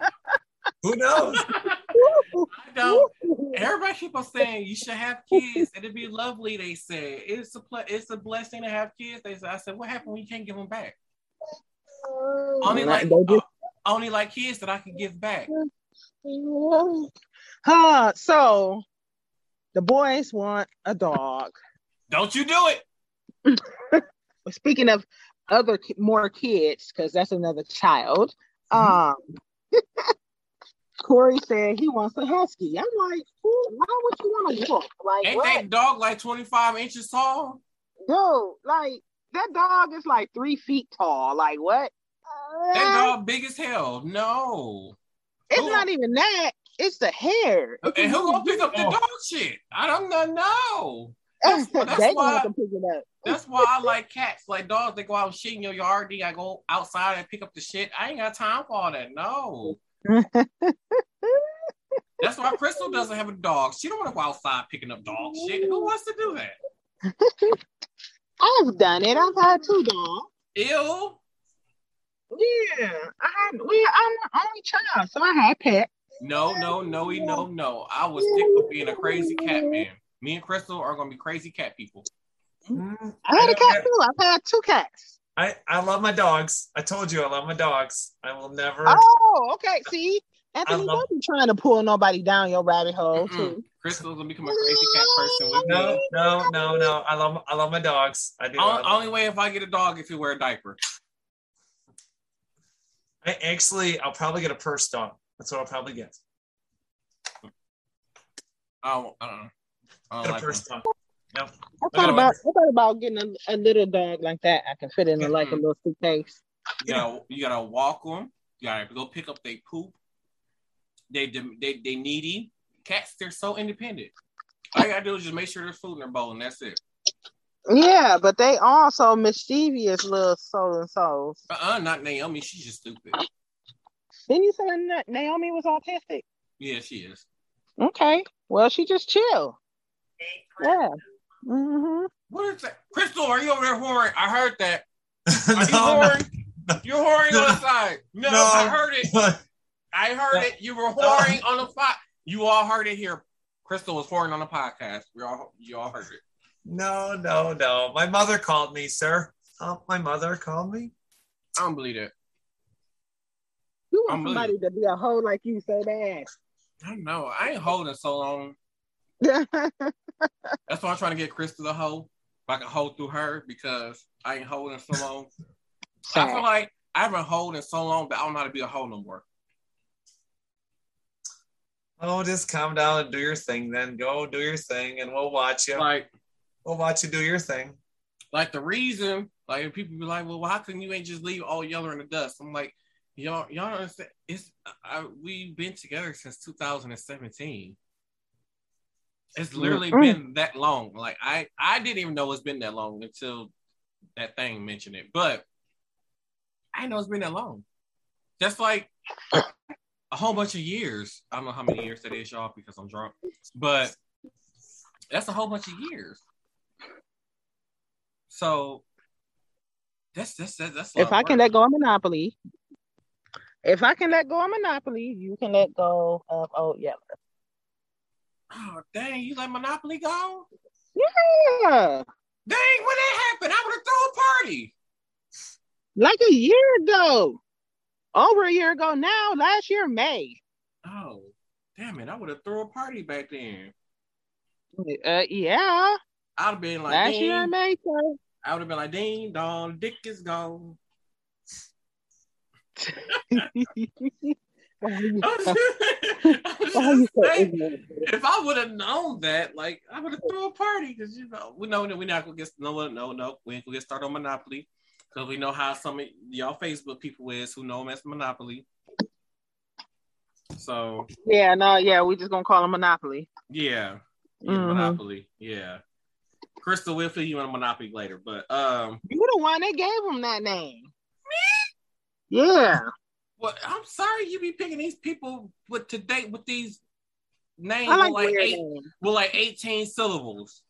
Who knows? I don't. Everybody keep on saying you should have kids. It'd be lovely. They say it's a ple- it's a blessing to have kids. They said. I said, what happened when you can't give them back? Only like uh, only like kids that I can give back. Huh. So the boys want a dog. Don't you do it? Speaking of other more kids, because that's another child. Um, Corey said he wants a husky. I'm like, who- why would you want a wolf? Like, Ain't what? that dog like 25 inches tall? Dude, like that dog is like three feet tall. Like what? That uh, dog big as hell. No. it's who- not even that. It's the hair. It's And who gonna pick up the dog shit? I don't know. That's- that's why- gonna have to pick it up. That's why I like cats. Like dogs, they go out and shit in your yard. Then I go outside and pick up the shit. I ain't got time for all that. No. That's why Crystal doesn't have a dog. She don't want to go outside picking up dog shit. Who wants to do that? I've done it. I've had two dogs. Ew. Yeah, I had. We, I'm the only child, so I had pet. No, no, no, no, no. I was sick of being a crazy cat man. Me and Crystal are gonna be crazy cat people. Mm, I had a cat too. I've had two cats. I, I love my dogs. I told you I love my dogs. I will never. Oh, okay. See, Anthony, love- don't be trying to pull nobody down your rabbit hole Mm-mm. too. Crystal's gonna become a crazy cat person with No, me. no, no, no. I love I love my dogs. I do. I, Only, way if I get a dog if you wear a diaper. I actually I'll probably get a purse dog. That's what I'll probably get. I don't, I don't know. I don't a like purse them. dog. I Look thought about I thought about getting a, a little dog like that. I can fit in a, like a little suitcase. You gotta, you gotta walk them. You gotta go pick up their poop. They, they, they needy. Cats, they're so independent. All you gotta do is just make sure there's food in their bowl, and that's it. Yeah, but they also mischievous little soul and souls. Uh-uh, not Naomi. She's just stupid. Didn't you say Na- Naomi was autistic? Yeah, she is. Okay, well she just chill. Yeah. Hmm What is that? Crystal, are you over there whoring? I heard that. Are you no, whoring? You're whoring on the side. No, No. I heard it. I heard it. You were whoring on the pot. You all heard it here. Crystal was whoring on the podcast. We all, you all heard it. No, no, no. My mother called me, sir. Oh, my mother called me. I don't believe it. You want somebody to be a hoe like you so bad. I don't know. I ain't holding so long. That's why I'm trying to get Crystal a hoe. If I can hold through her because I ain't holding so long. I feel like I haven't holding so long that I don't know how to be a hoe no more. Oh, just calm down and do your thing. Then go do your thing, and we'll watch you. Like, We'll watch you do your thing. like the reason, like people be like, "Well, how can you ain't just leave all yeller in the dust?" I'm like, y'all, y'all don't understand. It's I, we've been together since 2017. It's literally Mm-mm. been that long. Like I, I didn't even know it's been that long until that thing mentioned it. But I know it's been that long. That's like a whole bunch of years. I don't know how many years that is, y'all, because I'm drunk. But that's a whole bunch of years. So that's that's that's, that's if of I can let go of Monopoly, if I can let go of Monopoly, you can let go of oh yeah. Oh dang, you let Monopoly go? Yeah. Dang, when that happened, I would have thrown a party. Like a year ago. Over a year ago now, last year May. Oh, damn it, I would have thrown a party back then. Uh, yeah. I'd have been like, last year. May, sir. I would have been like, ding dong, dick is gone. Why you, I'm why just you so saying, if I would have known that, like I would have threw a party because you know we know that we're not gonna get no no no we ain't gonna get started on Monopoly because we know how some of y'all Facebook people is who know them as Monopoly. So Yeah, no, yeah, we just gonna call him Monopoly. yeah, yeah Mhm. Monopoly, yeah. Crystal we'll fill you in Monopoly later, but um, You the one that gave him that name. Me? Yeah. Well, I'm sorry you be picking these people with today with these names I with like like eight names. with like 18 syllables.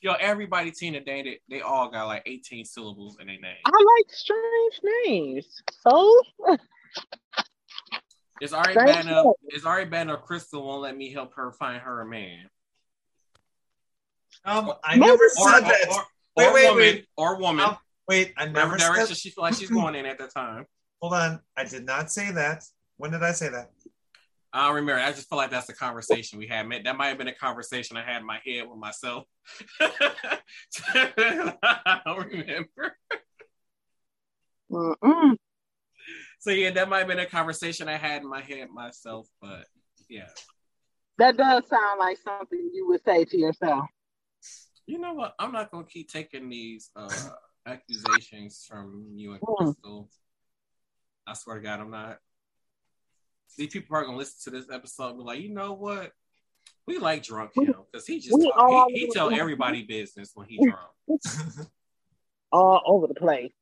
Yo, everybody Tina they they, they all got like 18 syllables in their name. I like strange names. So It's already Thank bad enough. It's already bad enough. Crystal won't let me help her find her a man. Um, I Maybe never said or, that. or, Wait, or wait, woman. wait. Or woman. Um, Wait, I Whatever never direction said. she feel like she's going in at that time. Hold on, I did not say that. When did I say that? I don't remember. I just feel like that's the conversation we had. That might have been a conversation I had in my head with myself. I don't remember. mm-mm. So yeah, that might have been a conversation I had in my head myself. But yeah, that does sound like something you would say to yourself. you know what? I'm not gonna keep taking these uh, accusations from you and Hmm. Crystal. I swear to God, I'm not. These people are gonna listen to this episode and be like, you know what? We like drunk him because he just talk, he, he tell everybody business when he drunk. All over the place.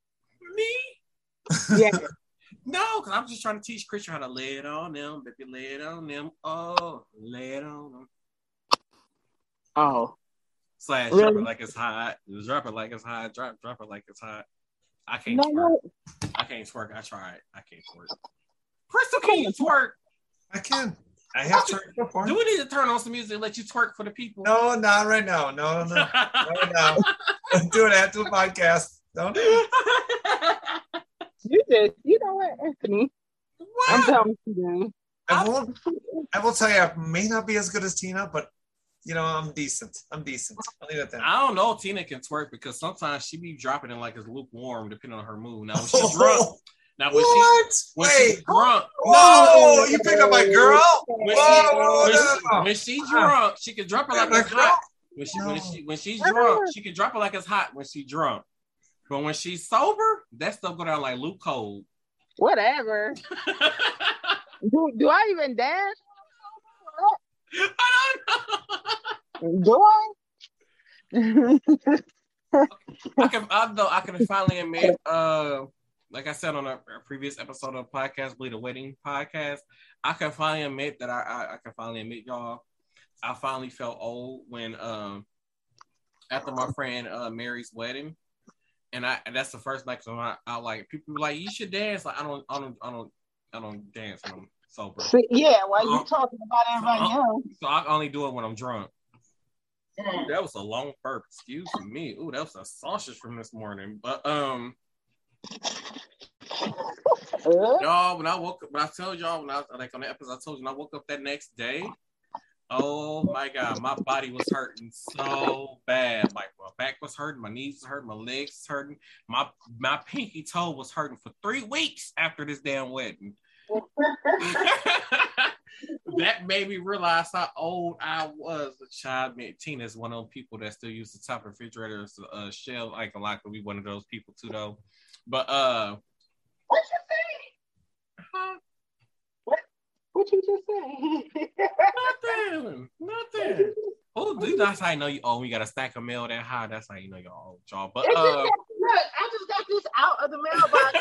Me? Yeah. No, because I'm just trying to teach Christian how to lay it on them, baby, lay it on them. Oh, lay it on them. oh. Slash Really? drop it like it's hot. Drop it like it's hot. Drop drop it like it's hot. I can't No, twerk. no. I can't twerk. I tried. I can't twerk. Crystal, can you twerk? I can. I have turned before. Do we need to turn on some music and let you twerk for the people? No, not right now. No, no, not right now. Don't do it after the podcast. Don't do it. You did. You know what, Anthony? I'm what? done with you. I will. I will tell you, I may not be as good as Tina, but you know, I'm decent. I'm decent. I'll leave it at that. I don't know if Tina can twerk because sometimes she be dropping it like it's lukewarm depending on her mood. Now when she's drunk, now when she what? when Wait. she's drunk, Whoa! You pick up my girl? when, Whoa, she, whoa, when, she, no, no. when she's drunk, she can drop it like My it's hot. When she when No. she when she's drunk, she can drop it like it's hot when she's drunk. But when she's sober, that stuff go down like Luke cold. Whatever. Do, do I even dance? I don't know. I? I can I know I can finally admit, uh, like I said on a, a previous episode of podcast, Bleed a Wedding podcast, I can finally admit that I, I I can finally admit y'all, I finally felt old when um after my friend uh Mary's wedding, and I and that's the first night I, I like people like you should dance like I don't I don't I don't I don't dance sober, See, yeah, while you Uh-huh. talking about everybody else. so I only do it when I'm drunk. Ooh, that was a long burp. Excuse me. Ooh, that was a sausage from this morning. But um, y'all, when I woke up, when I told y'all when I was like on the episode, I told you when I woke up that next day. Oh my god, my body was hurting so bad. Like my back was hurting, my knees was hurting, my legs was hurting, my my pinky toe was hurting for three weeks after this damn wedding. that made me realize how old I was. A child, man, Tina's one of those people that still use the top refrigerator as a uh, shell. Like a lot could be one of those people too, though. But uh, what you say? huh, What you just say? nothing, nothing. Oh, dude, that's how I know you. Oh, we got a stack of mail that high. That's how you know you're old, y'all. But uh, look, I just got this out of the mailbox.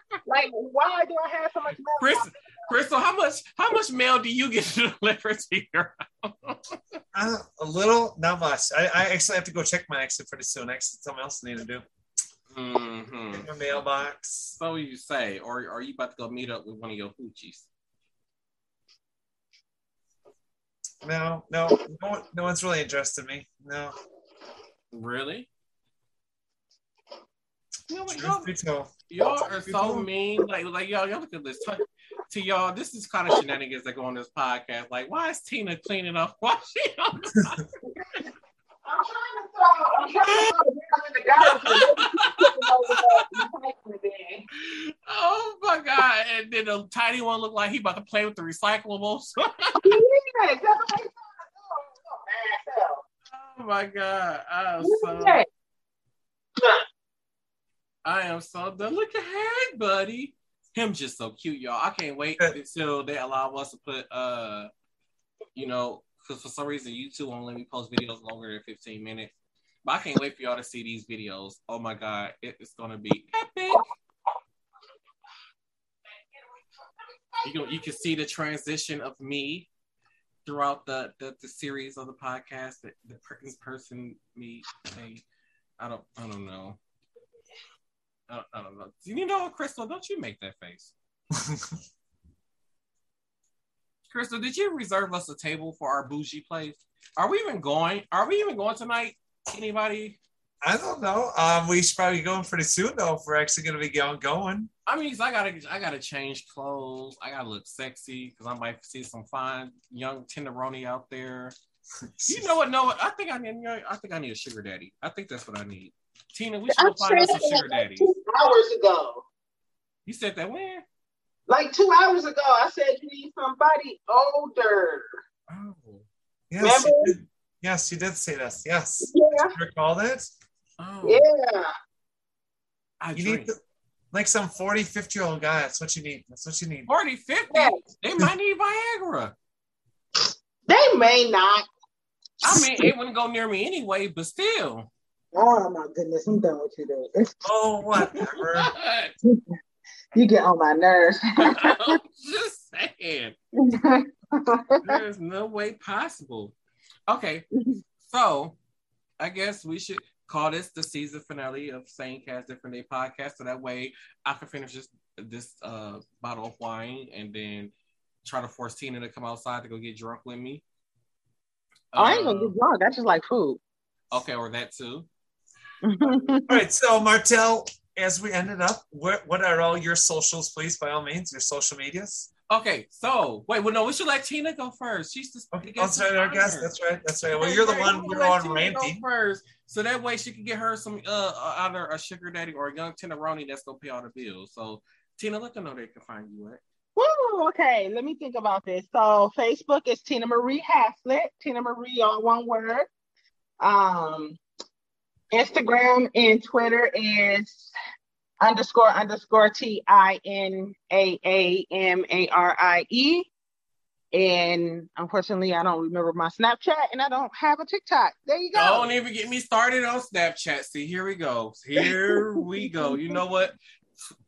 like, why do I have so much mail? Crystal, Crystal, how much how much mail do you get delivered to your Uh, a little, not much. I, I actually have to go check my exit pretty soon. Exit, something else I need to do. hmm My mailbox. So you say, or are you about to go meet up with one of your hoochies? No, no, no, one, no one's really interested in me. No, Really? You know what, truth y'all, be told. Y'all are so mean. Like, like y'all, y'all look at this. To, to y'all, this is kind of shenanigans that go on this podcast. Like, why is Tina cleaning up? Why she on I'm trying to throw, I'm trying to throw the mail in the garbage. and then you keep it over there, you take it in. Oh my god! And then the tiny one look like he about to play with the recyclables. Yeah, that's what oh my god. I am so Yeah. I am so done. Look at buddy. Him just so cute, y'all. I can't wait until they allow us to put uh you know, because for some reason YouTube won't let me post videos longer than 15 minutes. But I can't wait for y'all to see these videos. Oh my god, it- it's gonna be epic. You can, you can see the transition of me throughout the the, the series of the podcast. The, the per- person me I don't I don't know. I don't, I don't know. You know, Crystal, don't you make that face? Crystal, did you reserve us a table for our bougie place? Are we even going? Are we even going tonight? Anybody? I don't know. Um, we should probably be going pretty soon though. If we're actually going to be going, going. I mean, 'cause I gotta, I gotta change clothes. I gotta look sexy because I might see some fine young tenderoni out there. You know what? No. I think I need. I think I need a sugar daddy. I think that's what I need. Tina, we should I go find us a sugar that daddy. two hours ago. You said that when? Like two hours ago, I said you need somebody older. Oh, Yes, you Remember? did. yes, you did say this. Yes, Yeah, you recall that? oh. yeah. I You drink. need to, like some 40, 50 year old guy. That's what you need. That's what you need. 40, 50. Yes. They might need Viagra. They may not. I mean, it wouldn't go near me anyway, but still. Oh my goodness, I'm done with you, dude. Oh, whatever. You get on my nerves. I'm just saying. There's no way possible. Okay, so I guess we should call this the season finale of Same Cast Different Day podcast. So that way I can finish this this uh bottle of wine and then try to force Tina to come outside to go get drunk with me. I ain't gonna Uh, get drunk. That's just like food. okay, or that too. All right, so Martel, as we ended up, what, what are all your socials, please, by all means, your social medias? Okay, so wait, well, no, we should let Tina go first. She's the Okay, the that's right, our guest. That's right. That's right. Well, you're the Right, one. we'll You're let the go ranting. first, so that way she can get her some uh either a sugar daddy or a young tenderoni that's gonna pay all the bills. So Tina, let them know they can find you at. Woo, okay, let me think about this. So Facebook is Tina Marie Haslett, Tina Marie, all one word. Um, Instagram and Twitter is underscore underscore T I N A A M A R I E. And unfortunately, I don't remember my Snapchat and I don't have a TikTok. There you go. Don't even get me started on Snapchat. See, here we go. Here we go. You know what?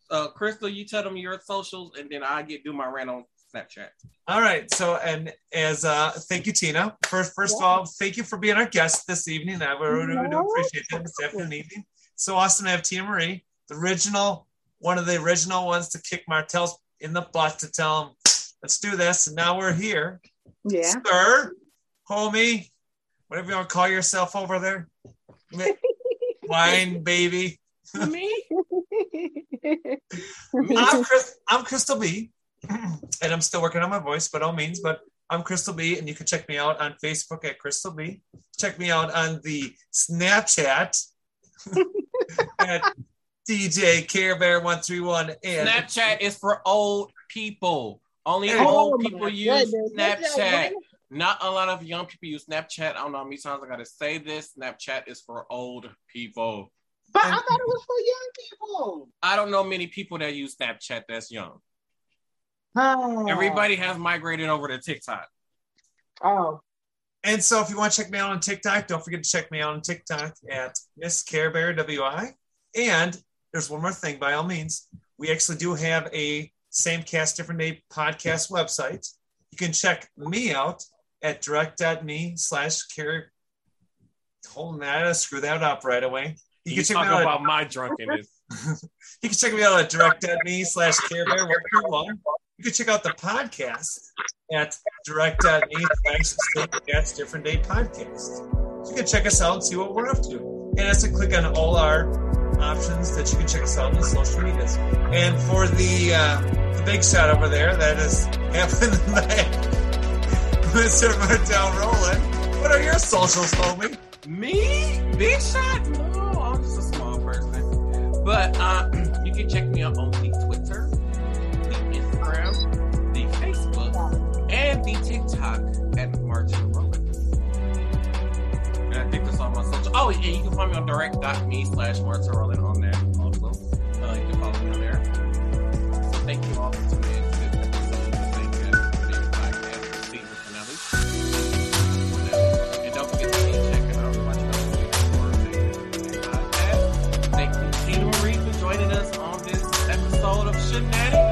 Uh, Crystal, you tell them your socials, and then I get do my rant on Snapchat. All right. So, and as uh, thank you, Tina. First, first of all, thank you for being our guest this evening. I really, really do appreciate that this afternoon, evening. So awesome to have Tina Marie, the original, one of the original ones to kick Martell's in the butt to tell him, let's do this. And now we're here, Yeah. sir, homie, whatever you want to call yourself over there, wine baby. Me? I'm, Chris, I'm Crystal B, and I'm still working on my voice, by all means. But I'm Crystal B, and you can check me out on Facebook at Crystal B. Check me out on the Snapchat at DJ Care Bear One Three One. And Snapchat is for old people. Only Hey. old Oh people use goodness. Snapchat. Not a lot of young people use Snapchat. I don't know how many times I gotta say this. Snapchat is for old people. But I thought it was for young people. I don't know many people that use Snapchat that's young. Oh. Everybody ah. has migrated over to TikTok. Oh. and so if you want to check me out on TikTok, don't forget to check me out on TikTok at Miss Care Bear WI. And there's one more thing, by all means, we actually do have a same cast different day podcast website. You can check me out at direct.me slash care. Hold on, that, screw that up right away. You You can check talk me out. about my drunkenness. You can check me out at direct.me slash care bear one two one. You can check out the podcast at direct.me slash different day podcast. You can check us out and see what we're up to. And that's to click on all our options that you can check us out on the social medias. And for the uh, the big shot over there that is happening Mr. Martel Roland. what are your socials, homie? Me? Big shot? No, I'm just a small person. But uh, you can check me out on the Twitter, the Instagram, and the TikTok at Martin Rollins. And I think that's all my social. Oh, yeah, you can find me on direct.me slash Martin Rollins on that also. Uh, you can follow me on there. So thank you all for tuning in joining us on this episode of Shenanigans